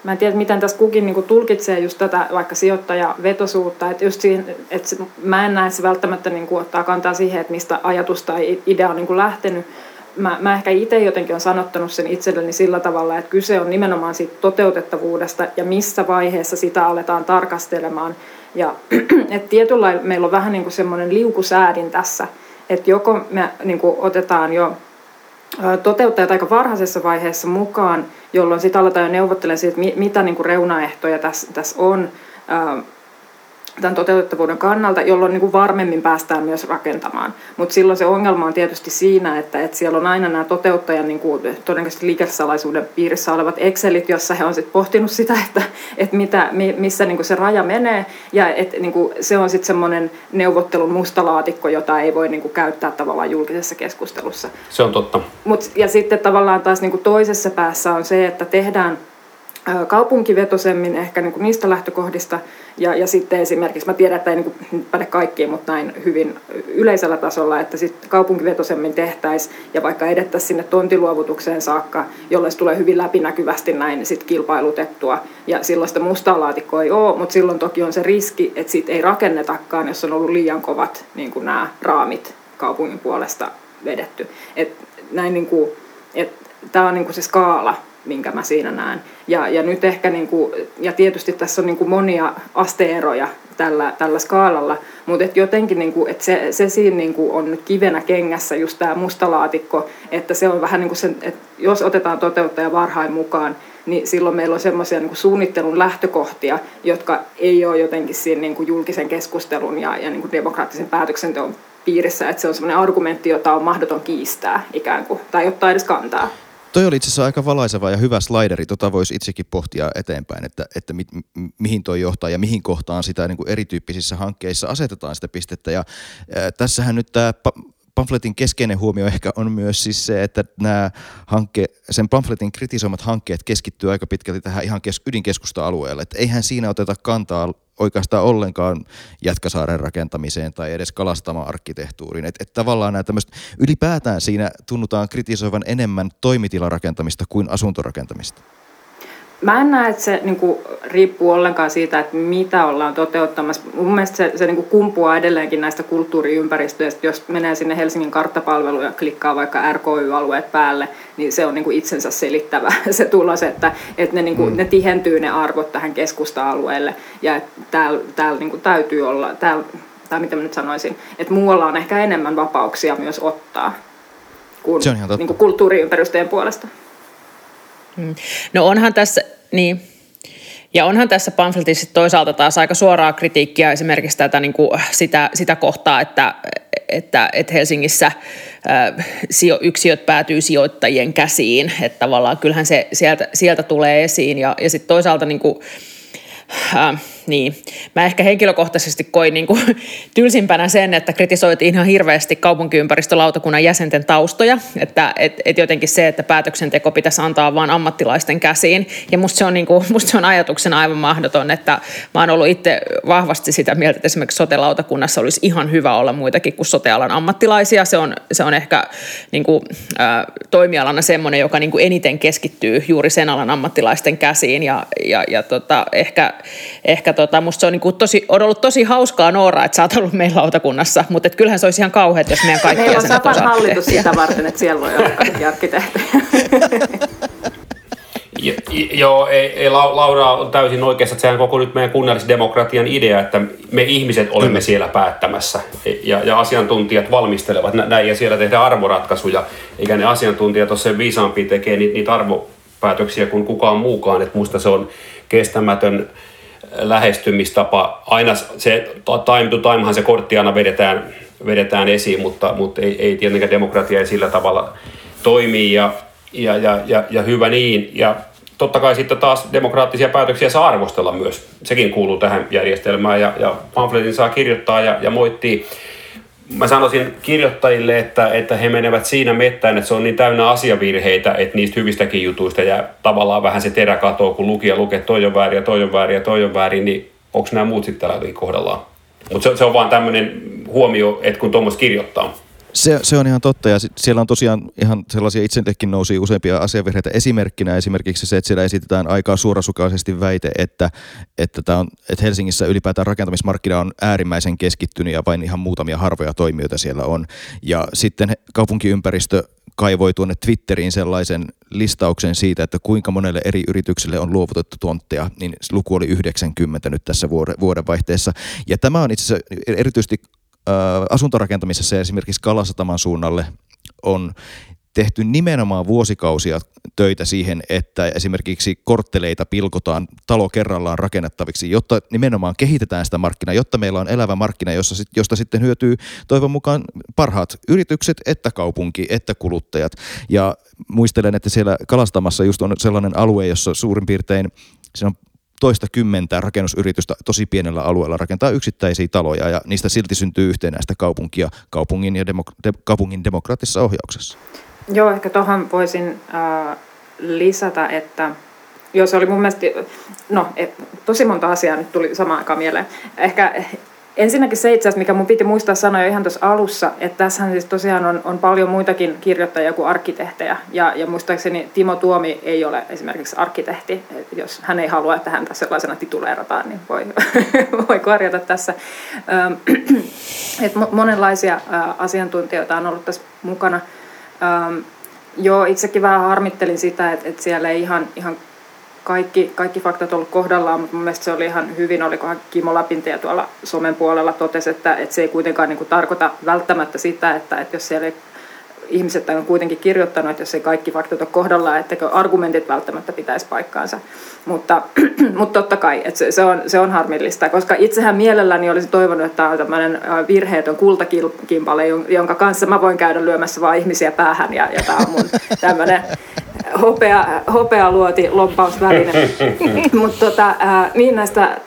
mä en tiedä miten tässä kukin niin tulkitsee just tätä vaikka sijoittajavetosuutta. Että just siihen, että mä en näe se välttämättä niin kuin ottaa kantaa siihen, että mistä ajatus tai idea on niin lähtenyt mä, mä ehkä itse jotenkin olen sanottanut sen itselleni sillä tavalla, että kyse on nimenomaan siitä toteutettavuudesta ja missä vaiheessa sitä aletaan tarkastelemaan. Ja <clears throat> että tietyllä meillä on vähän niin kuin semmoinen liukusäädin tässä, että joko me niin kuin otetaan jo toteuttajat aika varhaisessa vaiheessa mukaan, jolloin sitä aletaan jo neuvottelemaan siitä, mitä niin kuin reunaehtoja tässä, tässä on tämän toteutettavuuden kannalta, jolloin niin kuin varmemmin päästään myös rakentamaan. Mutta silloin se ongelma on tietysti siinä, että, että siellä on aina nämä toteuttajan niin kuin, todennäköisesti liikesalaisuuden piirissä olevat Excelit, jossa he on sitten pohtinut sitä, <laughs> että, että mitä, missä niin kuin se raja menee. Ja että niin kuin, se on sitten semmoinen neuvottelun mustalaatikko, jota ei voi niin kuin, käyttää tavallaan julkisessa keskustelussa. Se on totta. Mut, ja sitten tavallaan taas niin kuin toisessa päässä on se, että tehdään kaupunkivetosemmin ehkä niin kuin niistä lähtökohdista. Ja, ja sitten esimerkiksi, mä tiedän, että ei niin kuin päde kaikkiin, mutta näin hyvin yleisellä tasolla, että sitten kaupunkivetosemmin tehtäisiin ja vaikka edettäisiin sinne tontiluovutukseen saakka, jolloin se tulee hyvin läpinäkyvästi näin sit kilpailutettua. Ja silloin sitä mustaa laatikkoa ei ole, mutta silloin toki on se riski, että siitä ei rakennetakaan, jos on ollut liian kovat niin kuin nämä raamit kaupungin puolesta vedetty. Et näin niin kuin, et, tämä on niin kuin se skaala, minkä mä siinä näen. Ja, ja nyt ehkä, niin kuin, ja tietysti tässä on niin kuin monia asteeroja tällä, tällä skaalalla, mutta et jotenkin niin kuin, et se, se siinä niin kuin on kivenä kengässä just tämä mustalaatikko, että se on vähän niin kuin sen, että jos otetaan toteuttaja varhain mukaan, niin silloin meillä on semmoisia niin suunnittelun lähtökohtia, jotka ei ole jotenkin siinä niin kuin julkisen keskustelun ja, ja niin kuin demokraattisen päätöksenteon piirissä, että se on semmoinen argumentti, jota on mahdoton kiistää ikään kuin, tai ottaa edes kantaa. Toi oli itse asiassa aika valaiseva ja hyvä slideri, tota voisi itsekin pohtia eteenpäin, että, että mi, mihin toi johtaa ja mihin kohtaan sitä niin kuin erityyppisissä hankkeissa asetetaan sitä pistettä. Ja ää, tässähän nyt tämä pamfletin keskeinen huomio ehkä on myös siis se, että nämä hankke, sen pamfletin kritisoimat hankkeet keskittyy aika pitkälti tähän ihan kes, ydinkeskusta-alueelle. Että eihän siinä oteta kantaa oikeastaan ollenkaan Jätkäsaaren rakentamiseen tai edes kalastama-arkkitehtuuriin. Että et tavallaan nämä tämmöistä, ylipäätään siinä tunnutaan kritisoivan enemmän toimitilarakentamista kuin asuntorakentamista. Mä en näe, että se niin kuin, riippuu ollenkaan siitä, että mitä ollaan toteuttamassa. Mun mielestä se, se niin kuin, kumpuaa edelleenkin näistä kulttuuriympäristöistä. Jos menee sinne Helsingin karttapalveluun ja klikkaa vaikka RKY-alueet päälle, niin se on niin kuin, itsensä selittävä <laughs> se tulos, että, että ne, niin kuin, mm. ne tihentyy ne arvot tähän keskusta-alueelle. Ja täällä, täällä niin kuin, täytyy olla, täällä, tai mitä mä nyt sanoisin, että muualla on ehkä enemmän vapauksia myös ottaa kuin, niin kuin kulttuuriympäristöjen puolesta. Mm. No onhan tässä, niin, ja onhan tässä pamfletissa toisaalta taas aika suoraa kritiikkiä esimerkiksi tätä, niin kuin sitä, sitä kohtaa, että, että, että Helsingissä äh, yksiöt päätyy sijoittajien käsiin, että tavallaan kyllähän se sieltä, sieltä tulee esiin ja, ja sitten toisaalta niin kuin, äh, niin. Mä ehkä henkilökohtaisesti koin niin kuin, <laughs> tylsimpänä sen, että kritisoitiin ihan hirveästi kaupunkiympäristölautakunnan jäsenten taustoja, että et, et jotenkin se, että päätöksenteko pitäisi antaa vain ammattilaisten käsiin. Ja musta se on, niin kuin, <laughs> musta se on ajatuksena aivan mahdoton, että mä oon ollut itse vahvasti sitä mieltä, että esimerkiksi sote-lautakunnassa olisi ihan hyvä olla muitakin kuin sotealan ammattilaisia. Se on, se on ehkä niin kuin, äh, toimialana semmoinen, joka niin kuin eniten keskittyy juuri sen alan ammattilaisten käsiin ja, ja, ja tota, ehkä, ehkä tota, musta se on, niin kuin tosi, on ollut tosi hauskaa Noora, että sä oot ollut meillä lautakunnassa, mutta et kyllähän se olisi ihan kauheat, jos meidän kaikki Meillä on Sapan hallitus sitä varten, että siellä voi olla kaikki arkkitehti. Joo, ei, ei, Laura on täysin oikeassa, että sehän on koko nyt meidän kunnallisdemokratian idea, että me ihmiset olemme siellä päättämässä. Ja, ja asiantuntijat valmistelevat näin ja siellä tehdään arvoratkaisuja, eikä ne asiantuntijat ole sen viisaampi tekee niitä, niitä arvopäätöksiä kuin kukaan muukaan, että musta se on kestämätön lähestymistapa. Aina se time to timehan se kortti aina vedetään, vedetään esiin, mutta, mutta ei, ei tietenkään demokratia ei sillä tavalla toimi ja, ja, ja, ja, ja hyvä niin. Ja totta kai sitten taas demokraattisia päätöksiä saa arvostella myös. Sekin kuuluu tähän järjestelmään ja, ja pamfletin saa kirjoittaa ja, ja moittii mä sanoisin kirjoittajille, että, että he menevät siinä mettään, että se on niin täynnä asiavirheitä, että niistä hyvistäkin jutuista ja tavallaan vähän se terä katoo, kun lukija lukee, toi on väärin ja toi on väärin ja toi on väärin, niin onko nämä muut sitten tällä kohdallaan? Mutta se, se on vaan tämmöinen huomio, että kun tuommoista kirjoittaa. Se, se on ihan totta ja siellä on tosiaan ihan sellaisia itsellekin nousi useampia asiavirheitä. Esimerkkinä esimerkiksi se, että siellä esitetään aika suorasukaisesti väite, että, että, tämä on, että Helsingissä ylipäätään rakentamismarkkina on äärimmäisen keskittynyt ja vain ihan muutamia harvoja toimijoita siellä on. Ja sitten kaupunkiympäristö kaivoi tuonne Twitteriin sellaisen listauksen siitä, että kuinka monelle eri yritykselle on luovutettu tontteja, niin luku oli 90 nyt tässä vuodenvaihteessa. Ja tämä on itse asiassa erityisesti asuntorakentamisessa esimerkiksi Kalasataman suunnalle on tehty nimenomaan vuosikausia töitä siihen, että esimerkiksi kortteleita pilkotaan talo kerrallaan rakennettaviksi, jotta nimenomaan kehitetään sitä markkinaa, jotta meillä on elävä markkina, jossa, josta sitten hyötyy toivon mukaan parhaat yritykset, että kaupunki, että kuluttajat. Ja muistelen, että siellä Kalastamassa just on sellainen alue, jossa suurin piirtein siinä on toista kymmentä rakennusyritystä tosi pienellä alueella rakentaa yksittäisiä taloja ja niistä silti syntyy yhtenäistä kaupunkia kaupungin ja demok- de- kaupungin demokraattisessa ohjauksessa. Joo, ehkä tuohon voisin äh, lisätä, että Joo, se oli mun mielestä, no et, tosi monta asiaa nyt tuli samaan aikaan mieleen. Ehkä Ensinnäkin se itse mikä mun piti muistaa sanoa jo ihan tuossa alussa, että tässähän siis tosiaan on, on paljon muitakin kirjoittajia kuin arkkitehtejä. Ja, ja muistaakseni Timo Tuomi ei ole esimerkiksi arkkitehti. Jos hän ei halua, että häntä sellaisena tituleerataan, niin voi, <laughs> voi korjata tässä. <clears throat> Et monenlaisia asiantuntijoita on ollut tässä mukana. Joo, itsekin vähän harmittelin sitä, että, että siellä ei ihan, ihan kaikki, kaikki faktat ollut kohdallaan, mutta mun mielestä se oli ihan hyvin, olikohan Kimo Lapintia tuolla somen puolella totesi, että, että se ei kuitenkaan niin kuin tarkoita välttämättä sitä, että, että jos siellä ei ihmiset on kuitenkin kirjoittanut, että jos ei kaikki faktat ole kohdallaan, että argumentit välttämättä pitäisi paikkaansa. Mutta, <clears throat> mutta totta kai, että se, se, on, se on harmillista, koska itsehän mielelläni olisi toivonut, että tämä on tämmöinen virheetön kultakimpale, jonka kanssa mä voin käydä lyömässä vaan ihmisiä päähän, ja, ja tämä on mun <laughs> tämmöinen hopea, hopea luoti lomppausväline. <laughs> Mutta tota, niin näistä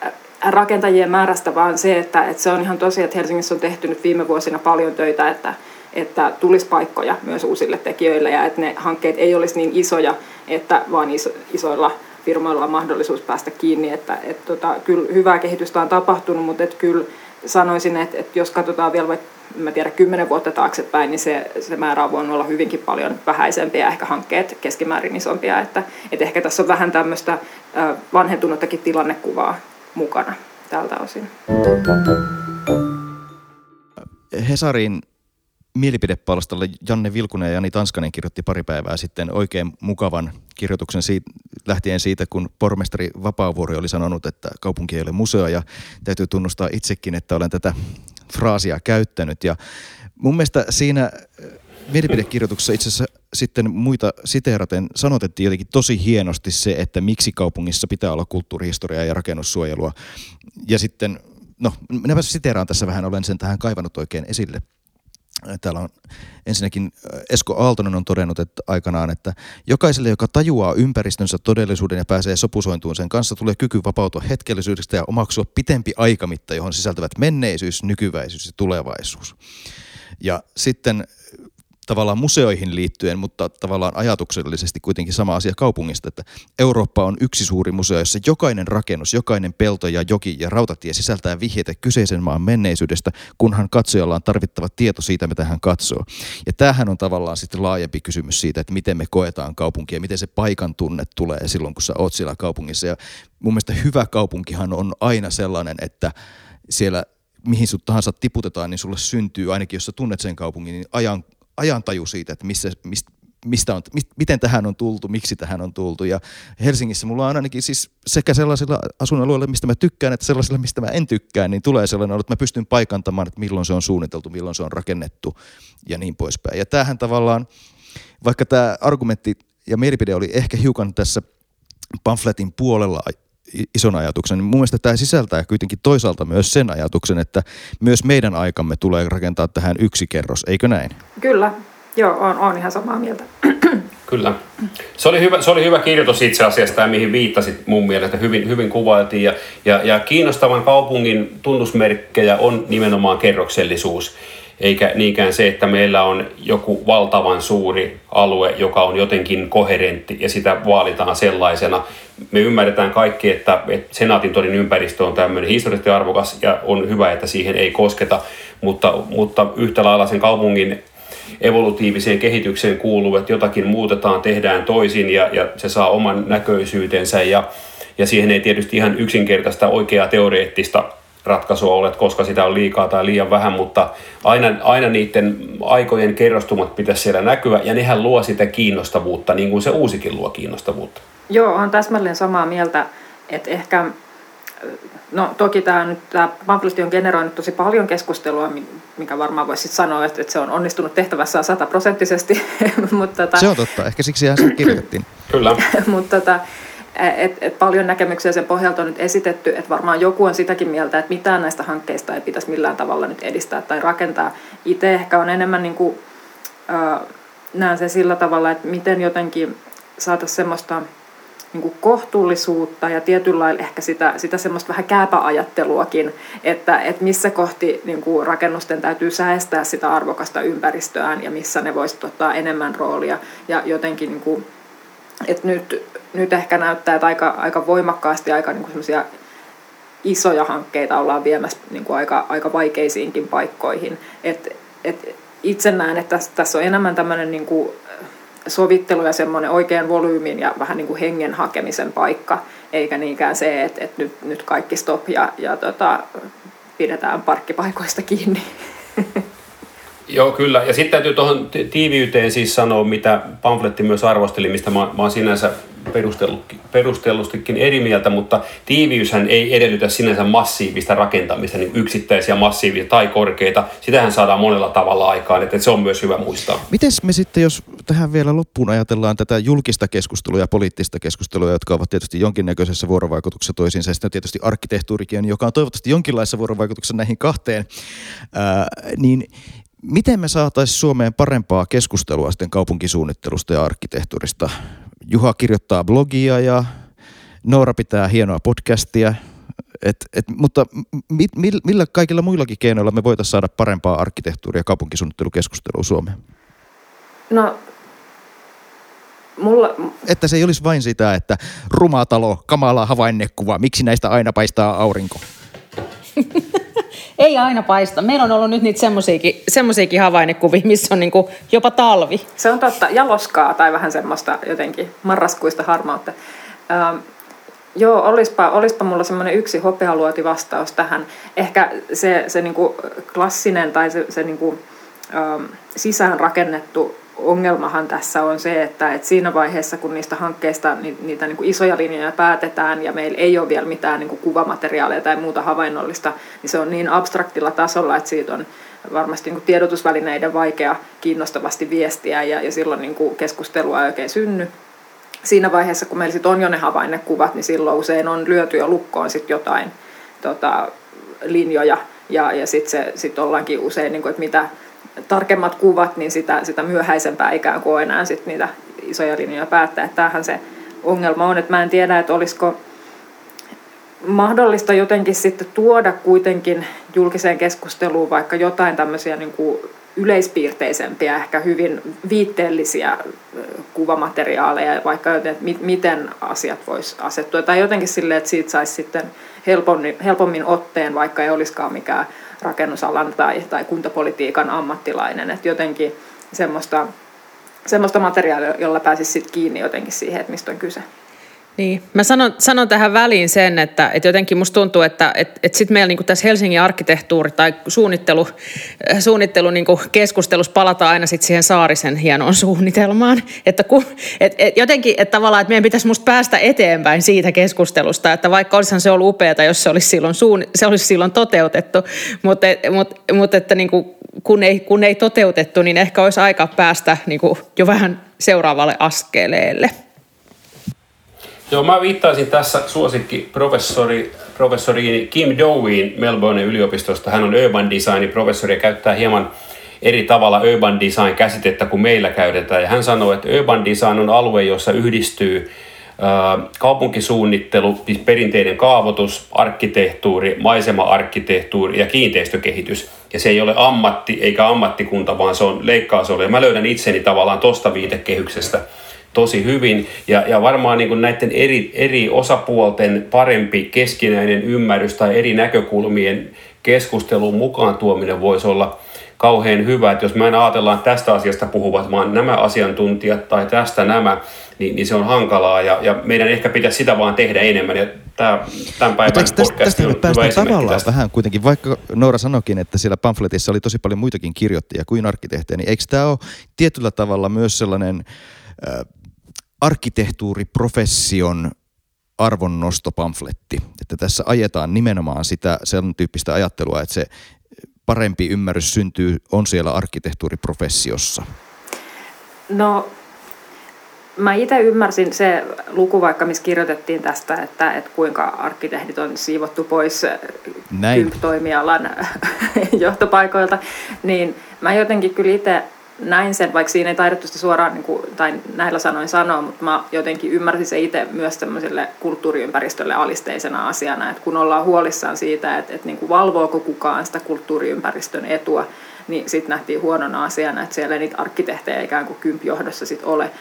rakentajien määrästä vaan se, että, että se on ihan tosi, että Helsingissä on tehty nyt viime vuosina paljon töitä, että, että tulisi paikkoja myös uusille tekijöille ja että ne hankkeet ei olisi niin isoja, että vaan iso, isoilla firmoilla on mahdollisuus päästä kiinni. Että, että tota, kyllä hyvää kehitystä on tapahtunut, mutta että kyllä sanoisin, että, että jos katsotaan vielä vaikka mä tiedä, kymmenen vuotta taaksepäin, niin se, se määrä on olla hyvinkin paljon vähäisempiä ehkä hankkeet keskimäärin isompia. Että, että ehkä tässä on vähän tämmöistä vanhentunuttakin tilannekuvaa mukana tältä osin. Hesarin mielipidepalstalla Janne Vilkunen ja Jani Tanskanen kirjoitti pari päivää sitten oikein mukavan kirjoituksen siitä, lähtien siitä, kun pormestari Vapaavuori oli sanonut, että kaupunki ei ole museo ja täytyy tunnustaa itsekin, että olen tätä fraasia käyttänyt. Ja mun mielestä siinä äh, mielipidekirjoituksessa itse asiassa sitten muita siteeraten sanotettiin jotenkin tosi hienosti se, että miksi kaupungissa pitää olla kulttuurihistoriaa ja rakennussuojelua. Ja sitten, no minäpä siteeraan tässä vähän, olen sen tähän kaivannut oikein esille – Täällä on ensinnäkin äh, Esko Aaltonen on todennut että aikanaan, että jokaiselle, joka tajuaa ympäristönsä todellisuuden ja pääsee sopusointuun sen kanssa, tulee kyky vapautua hetkellisyydestä ja omaksua pitempi aikamitta, johon sisältävät menneisyys, nykyväisyys ja tulevaisuus. Ja sitten tavallaan museoihin liittyen, mutta tavallaan ajatuksellisesti kuitenkin sama asia kaupungista, että Eurooppa on yksi suuri museo, jossa jokainen rakennus, jokainen pelto ja joki ja rautatie sisältää vihjeitä kyseisen maan menneisyydestä, kunhan katsojalla on tarvittava tieto siitä, mitä hän katsoo. Ja tämähän on tavallaan sitten laajempi kysymys siitä, että miten me koetaan kaupunkia, miten se paikan tunne tulee silloin, kun sä oot siellä kaupungissa. Ja mun mielestä hyvä kaupunkihan on aina sellainen, että siellä mihin sut tahansa tiputetaan, niin sulle syntyy, ainakin jos sä tunnet sen kaupungin, niin ajan ajantaju siitä, että missä, mistä, mistä on, mist, miten tähän on tultu, miksi tähän on tultu. Ja Helsingissä mulla on ainakin siis sekä sellaisilla asuinalueilla, mistä mä tykkään, että sellaisilla, mistä mä en tykkää, niin tulee sellainen että mä pystyn paikantamaan, että milloin se on suunniteltu, milloin se on rakennettu ja niin poispäin. Ja tämähän tavallaan, vaikka tämä argumentti ja mielipide oli ehkä hiukan tässä pamfletin puolella ison ajatuksen, niin mun mielestä tämä sisältää kuitenkin toisaalta myös sen ajatuksen, että myös meidän aikamme tulee rakentaa tähän yksi kerros, eikö näin? Kyllä, joo, on, on ihan samaa mieltä. <clears throat> Kyllä. Se oli hyvä, se oli hyvä kirjoitus itse asiassa, tämä mihin viittasit mun mielestä, hyvin, hyvin kuvailtiin. Ja, ja, ja kiinnostavan kaupungin tunnusmerkkejä on nimenomaan kerroksellisuus eikä niinkään se, että meillä on joku valtavan suuri alue, joka on jotenkin koherentti ja sitä vaalitaan sellaisena. Me ymmärretään kaikki, että, Senaatin torin ympäristö on tämmöinen historiallisesti arvokas ja on hyvä, että siihen ei kosketa, mutta, mutta yhtä lailla sen kaupungin evolutiiviseen kehitykseen kuuluu, että jotakin muutetaan, tehdään toisin ja, ja se saa oman näköisyytensä ja, ja siihen ei tietysti ihan yksinkertaista oikeaa teoreettista ratkaisua olet, koska sitä on liikaa tai liian vähän, mutta aina, aina niiden aikojen kerrostumat pitäisi siellä näkyä, ja nehän luo sitä kiinnostavuutta, niin kuin se uusikin luo kiinnostavuutta. Joo, on täsmälleen samaa mieltä, että ehkä, no toki tämä, nyt, tämä pamfletti on generoinut tosi paljon keskustelua, mikä varmaan voisi sanoa, että, että se on onnistunut tehtävässään sataprosenttisesti. <laughs> mutta, tota, se on totta, ehkä siksi se kirjoitettiin. Kyllä. <laughs> mutta tota, et, et paljon näkemyksiä sen pohjalta on nyt esitetty, että varmaan joku on sitäkin mieltä, että mitään näistä hankkeista ei pitäisi millään tavalla nyt edistää tai rakentaa. Itse ehkä on enemmän, niin kuin, äh, näen sen sillä tavalla, että miten jotenkin saataisiin semmoista niin kuin kohtuullisuutta ja tietyllä lailla ehkä sitä, sitä semmoista vähän kääpäajatteluakin, että, että missä kohti niin kuin rakennusten täytyy säästää sitä arvokasta ympäristöään ja missä ne voisivat ottaa enemmän roolia ja jotenkin niin kuin, että nyt, nyt ehkä näyttää, että aika, aika voimakkaasti aika niin kuin isoja hankkeita ollaan viemässä niin kuin aika, aika vaikeisiinkin paikkoihin. Et, et itse näen, että tässä, tässä on enemmän tämmöinen niin kuin sovittelu ja semmoinen oikean volyymin ja vähän niin kuin hengen hakemisen paikka, eikä niinkään se, että, että nyt, nyt kaikki stop ja, ja tota, pidetään parkkipaikoista kiinni. <laughs> Joo, kyllä. Ja sitten täytyy tuohon tiiviyteen siis sanoa, mitä pamfletti myös arvosteli, mistä mä, mä oon sinänsä perustellustikin eri mieltä, mutta tiiviyshän ei edellytä sinänsä massiivista rakentamista, niin yksittäisiä massiivisia tai korkeita. Sitähän saadaan monella tavalla aikaan, että se on myös hyvä muistaa. Miten me sitten, jos tähän vielä loppuun ajatellaan tätä julkista keskustelua ja poliittista keskustelua, jotka ovat tietysti jonkinnäköisessä vuorovaikutuksessa toisiinsa, ja sitten tietysti arkkitehtuurikin, joka on toivottavasti jonkinlaisessa vuorovaikutuksessa näihin kahteen, ää, niin Miten me saataisiin Suomeen parempaa keskustelua sitten kaupunkisuunnittelusta ja arkkitehtuurista? Juha kirjoittaa blogia ja Noora pitää hienoa podcastia. Et, et, mutta mi, millä kaikilla muillakin keinoilla me voitaisiin saada parempaa arkkitehtuuria ja kaupunkisuunnittelukeskustelua Suomeen? No, mulla... Että se ei olisi vain sitä, että rumatalo, kamala havainnekuva, miksi näistä aina paistaa aurinko? <laughs> ei aina paista. Meillä on ollut nyt niitä semmoisiakin, havainnekuvia, missä on niin kuin jopa talvi. Se on totta, jaloskaa tai vähän semmoista jotenkin marraskuista harmautta. Ähm, joo, olispa, olispa mulla semmoinen yksi hopealuoti vastaus tähän. Ehkä se, se niinku klassinen tai se, se niinku, ähm, sisään rakennettu ongelmahan tässä on se, että, että siinä vaiheessa, kun niistä hankkeista niitä niin kuin isoja linjoja päätetään ja meillä ei ole vielä mitään niin kuin kuvamateriaalia tai muuta havainnollista, niin se on niin abstraktilla tasolla, että siitä on varmasti niin kuin tiedotusvälineiden vaikea kiinnostavasti viestiä ja, ja silloin niin kuin keskustelua ei oikein synny. Siinä vaiheessa, kun meillä sit on jo ne havainnekuvat, niin silloin usein on lyöty jo lukkoon sit jotain tota, linjoja ja, ja sitten sit ollaankin usein, niin kuin, että mitä, tarkemmat kuvat, niin sitä, sitä myöhäisempää ikään kuin enää sit niitä isoja linjoja päättää. Että tämähän se ongelma on, että mä en tiedä, että olisiko mahdollista jotenkin sitten tuoda kuitenkin julkiseen keskusteluun vaikka jotain tämmöisiä niin kuin yleispiirteisempiä, ehkä hyvin viitteellisiä kuvamateriaaleja, vaikka joten, että miten asiat voisi asettua. Tai jotenkin silleen, että siitä saisi sitten helpommin, helpommin otteen, vaikka ei olisikaan mikään rakennusalan tai, tai kuntapolitiikan ammattilainen. Että jotenkin semmoista, semmoista materiaalia, jolla pääsisi sitten kiinni jotenkin siihen, että mistä on kyse. Niin, mä sanon, sanon tähän väliin sen, että, että jotenkin musta tuntuu, että että, että sitten meillä niin tässä Helsingin arkkitehtuuri tai suunnittelu, äh, suunnittelu niin keskustelussa palataan aina sitten siihen Saarisen hienoon suunnitelmaan. Että kun, et, et jotenkin, että tavallaan, että meidän pitäisi musta päästä eteenpäin siitä keskustelusta, että vaikka olisihan se ollut upeata, jos se olisi silloin, suun, se olisi silloin toteutettu, mutta, mutta, mutta että niin kuin, kun, ei, kun ei toteutettu, niin ehkä olisi aika päästä niin jo vähän seuraavalle askeleelle. Joo, mä viittaisin tässä suosikki professori, professori Kim Doween Melbourne yliopistosta. Hän on urban designin professori ja käyttää hieman eri tavalla urban design käsitettä kuin meillä käytetään. Ja hän sanoo, että urban design on alue, jossa yhdistyy kaupunkisuunnittelu, siis perinteinen kaavoitus, arkkitehtuuri, maisema-arkkitehtuuri ja kiinteistökehitys. Ja se ei ole ammatti eikä ammattikunta, vaan se on leikkausolo. Ja mä löydän itseni tavallaan tosta viitekehyksestä tosi hyvin. Ja, ja varmaan niin kuin näiden eri, eri osapuolten parempi keskinäinen ymmärrys tai eri näkökulmien keskusteluun mukaan tuominen voisi olla kauhean hyvä, että jos me aina ajatellaan tästä asiasta puhuvat vaan nämä asiantuntijat tai tästä nämä, niin, niin se on hankalaa ja, ja meidän ehkä pitäisi sitä vaan tehdä enemmän ja tämä, tämän päivän podcast tästä, tästä on hyvä tavallaan tästä. vähän kuitenkin, vaikka Noora sanokin, että siellä pamfletissa oli tosi paljon muitakin kirjoittajia kuin arkkitehtejä, niin eikö tämä ole tietyllä tavalla myös sellainen äh, arkkitehtuuriprofession arvonnostopamfletti. Että tässä ajetaan nimenomaan sitä sen tyyppistä ajattelua, että se parempi ymmärrys syntyy, on siellä arkkitehtuuriprofessiossa. No, mä itse ymmärsin se luku vaikka, missä kirjoitettiin tästä, että, että kuinka arkkitehdit on siivottu pois Näin. toimialan <laughs> johtopaikoilta, niin mä jotenkin kyllä itse näin sen, vaikka siinä ei taidettu sitä suoraan niin kuin, tai näillä sanoin sanoa, mutta mä jotenkin ymmärsin se itse myös tämmöiselle kulttuuriympäristölle alisteisena asiana, että kun ollaan huolissaan siitä, että, että niin kuin valvooko kukaan sitä kulttuuriympäristön etua, niin sitten nähtiin huonona asiana, että siellä ei niitä arkkitehtejä ikään kuin kympjohdossa sit ole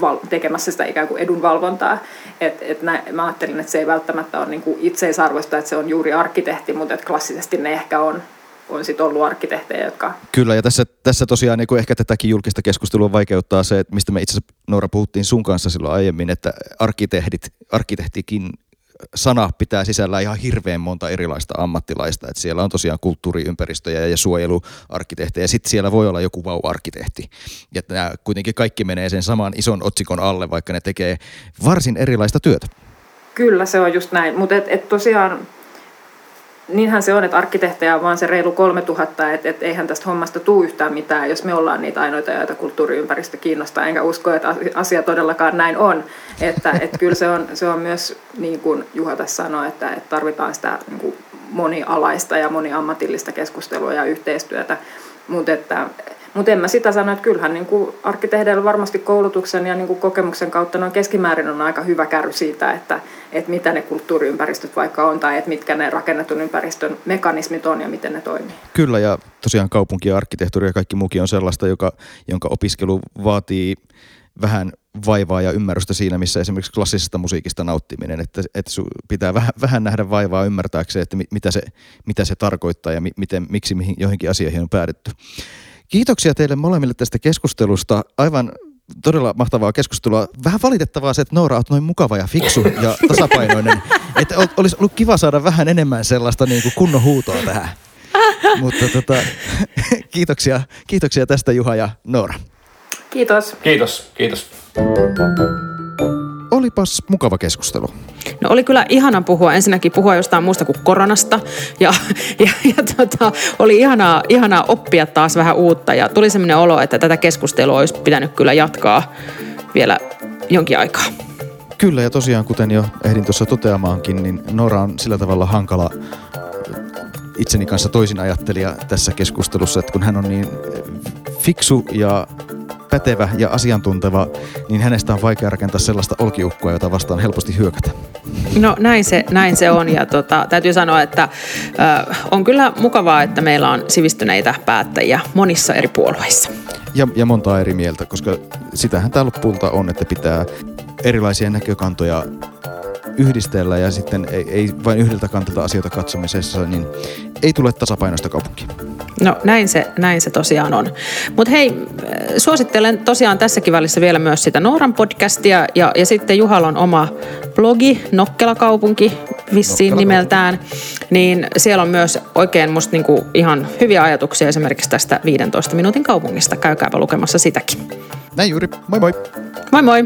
val- tekemässä sitä ikään kuin edunvalvontaa. Et, et nä, mä ajattelin, että se ei välttämättä ole niin kuin itseisarvoista, että se on juuri arkkitehti, mutta että klassisesti ne ehkä on on sitten ollut arkkitehtejä, jotka... Kyllä, ja tässä, tässä tosiaan niin ehkä tätäkin julkista keskustelua vaikeuttaa se, että mistä me itse asiassa Noora puhuttiin sun kanssa silloin aiemmin, että arkkitehdit, arkkitehtikin sana pitää sisällä ihan hirveän monta erilaista ammattilaista. Että siellä on tosiaan kulttuuriympäristöjä ja suojeluarkkitehtejä ja sitten siellä voi olla joku vau-arkkitehti. Ja nämä kuitenkin kaikki menee sen saman ison otsikon alle, vaikka ne tekee varsin erilaista työtä. Kyllä, se on just näin. Mutta et, et tosiaan niinhän se on, että arkkitehtejä on vaan se reilu 3000, että, että eihän tästä hommasta tule yhtään mitään, jos me ollaan niitä ainoita, joita kulttuuriympäristö kiinnostaa, enkä usko, että asia todellakaan näin on. Että, että kyllä se on, se on myös, niin kuin Juha tässä sanoi, että, että tarvitaan sitä niin kuin monialaista ja moniammatillista keskustelua ja yhteistyötä, mutta että mutta en mä sitä sano, että kyllähän niin arkkitehdeillä varmasti koulutuksen ja niin kokemuksen kautta noin keskimäärin on aika hyvä kärry siitä, että, että mitä ne kulttuuriympäristöt vaikka on tai että mitkä ne rakennetun ympäristön mekanismit on ja miten ne toimii. Kyllä ja tosiaan kaupunki ja arkkitehtuuri ja kaikki muukin on sellaista, joka, jonka opiskelu vaatii vähän vaivaa ja ymmärrystä siinä, missä esimerkiksi klassisesta musiikista nauttiminen, että, että pitää vähän, vähän nähdä vaivaa ymmärtääkseen, että mitä se, mitä se tarkoittaa ja miten, miksi mihin, joihinkin asioihin on päädytty. Kiitoksia teille molemmille tästä keskustelusta. Aivan todella mahtavaa keskustelua. Vähän valitettavaa se, että Noora on noin mukava ja fiksu ja <laughs> tasapainoinen. Että olisi ollut kiva saada vähän enemmän sellaista niin kuin kunnon huutoa tähän. <laughs> Mutta tota, <laughs> kiitoksia, kiitoksia tästä Juha ja Noora. Kiitos. Kiitos, kiitos. Olipas mukava keskustelu. No oli kyllä ihana puhua, ensinnäkin puhua jostain muusta kuin koronasta ja, ja, ja tota, oli ihanaa, ihanaa oppia taas vähän uutta ja tuli sellainen olo, että tätä keskustelua olisi pitänyt kyllä jatkaa vielä jonkin aikaa. Kyllä ja tosiaan kuten jo ehdin tuossa toteamaankin, niin Nora on sillä tavalla hankala itseni kanssa toisin ajattelija tässä keskustelussa, että kun hän on niin fiksu ja pätevä ja asiantunteva, niin hänestä on vaikea rakentaa sellaista olkiukkoa, jota vastaan helposti hyökätä. No näin se, näin se on ja tota, täytyy sanoa, että ö, on kyllä mukavaa, että meillä on sivistyneitä päättäjiä monissa eri puolueissa. Ja, ja montaa eri mieltä, koska sitähän tämä lopulta on, että pitää erilaisia näkökantoja yhdistellä ja sitten ei, ei vain yhdeltä kantilta asioita katsomisessa, niin ei tule tasapainoista kaupunkia. No näin se, näin se tosiaan on. Mutta hei, suosittelen tosiaan tässäkin välissä vielä myös sitä Nooran podcastia ja, ja sitten Juhal on oma blogi, Nokkela kaupunki vissiin Nokkela nimeltään. Niin siellä on myös oikein musta niinku ihan hyviä ajatuksia esimerkiksi tästä 15 minuutin kaupungista. Käykääpä lukemassa sitäkin. Näin juuri. Moi moi. Moi moi.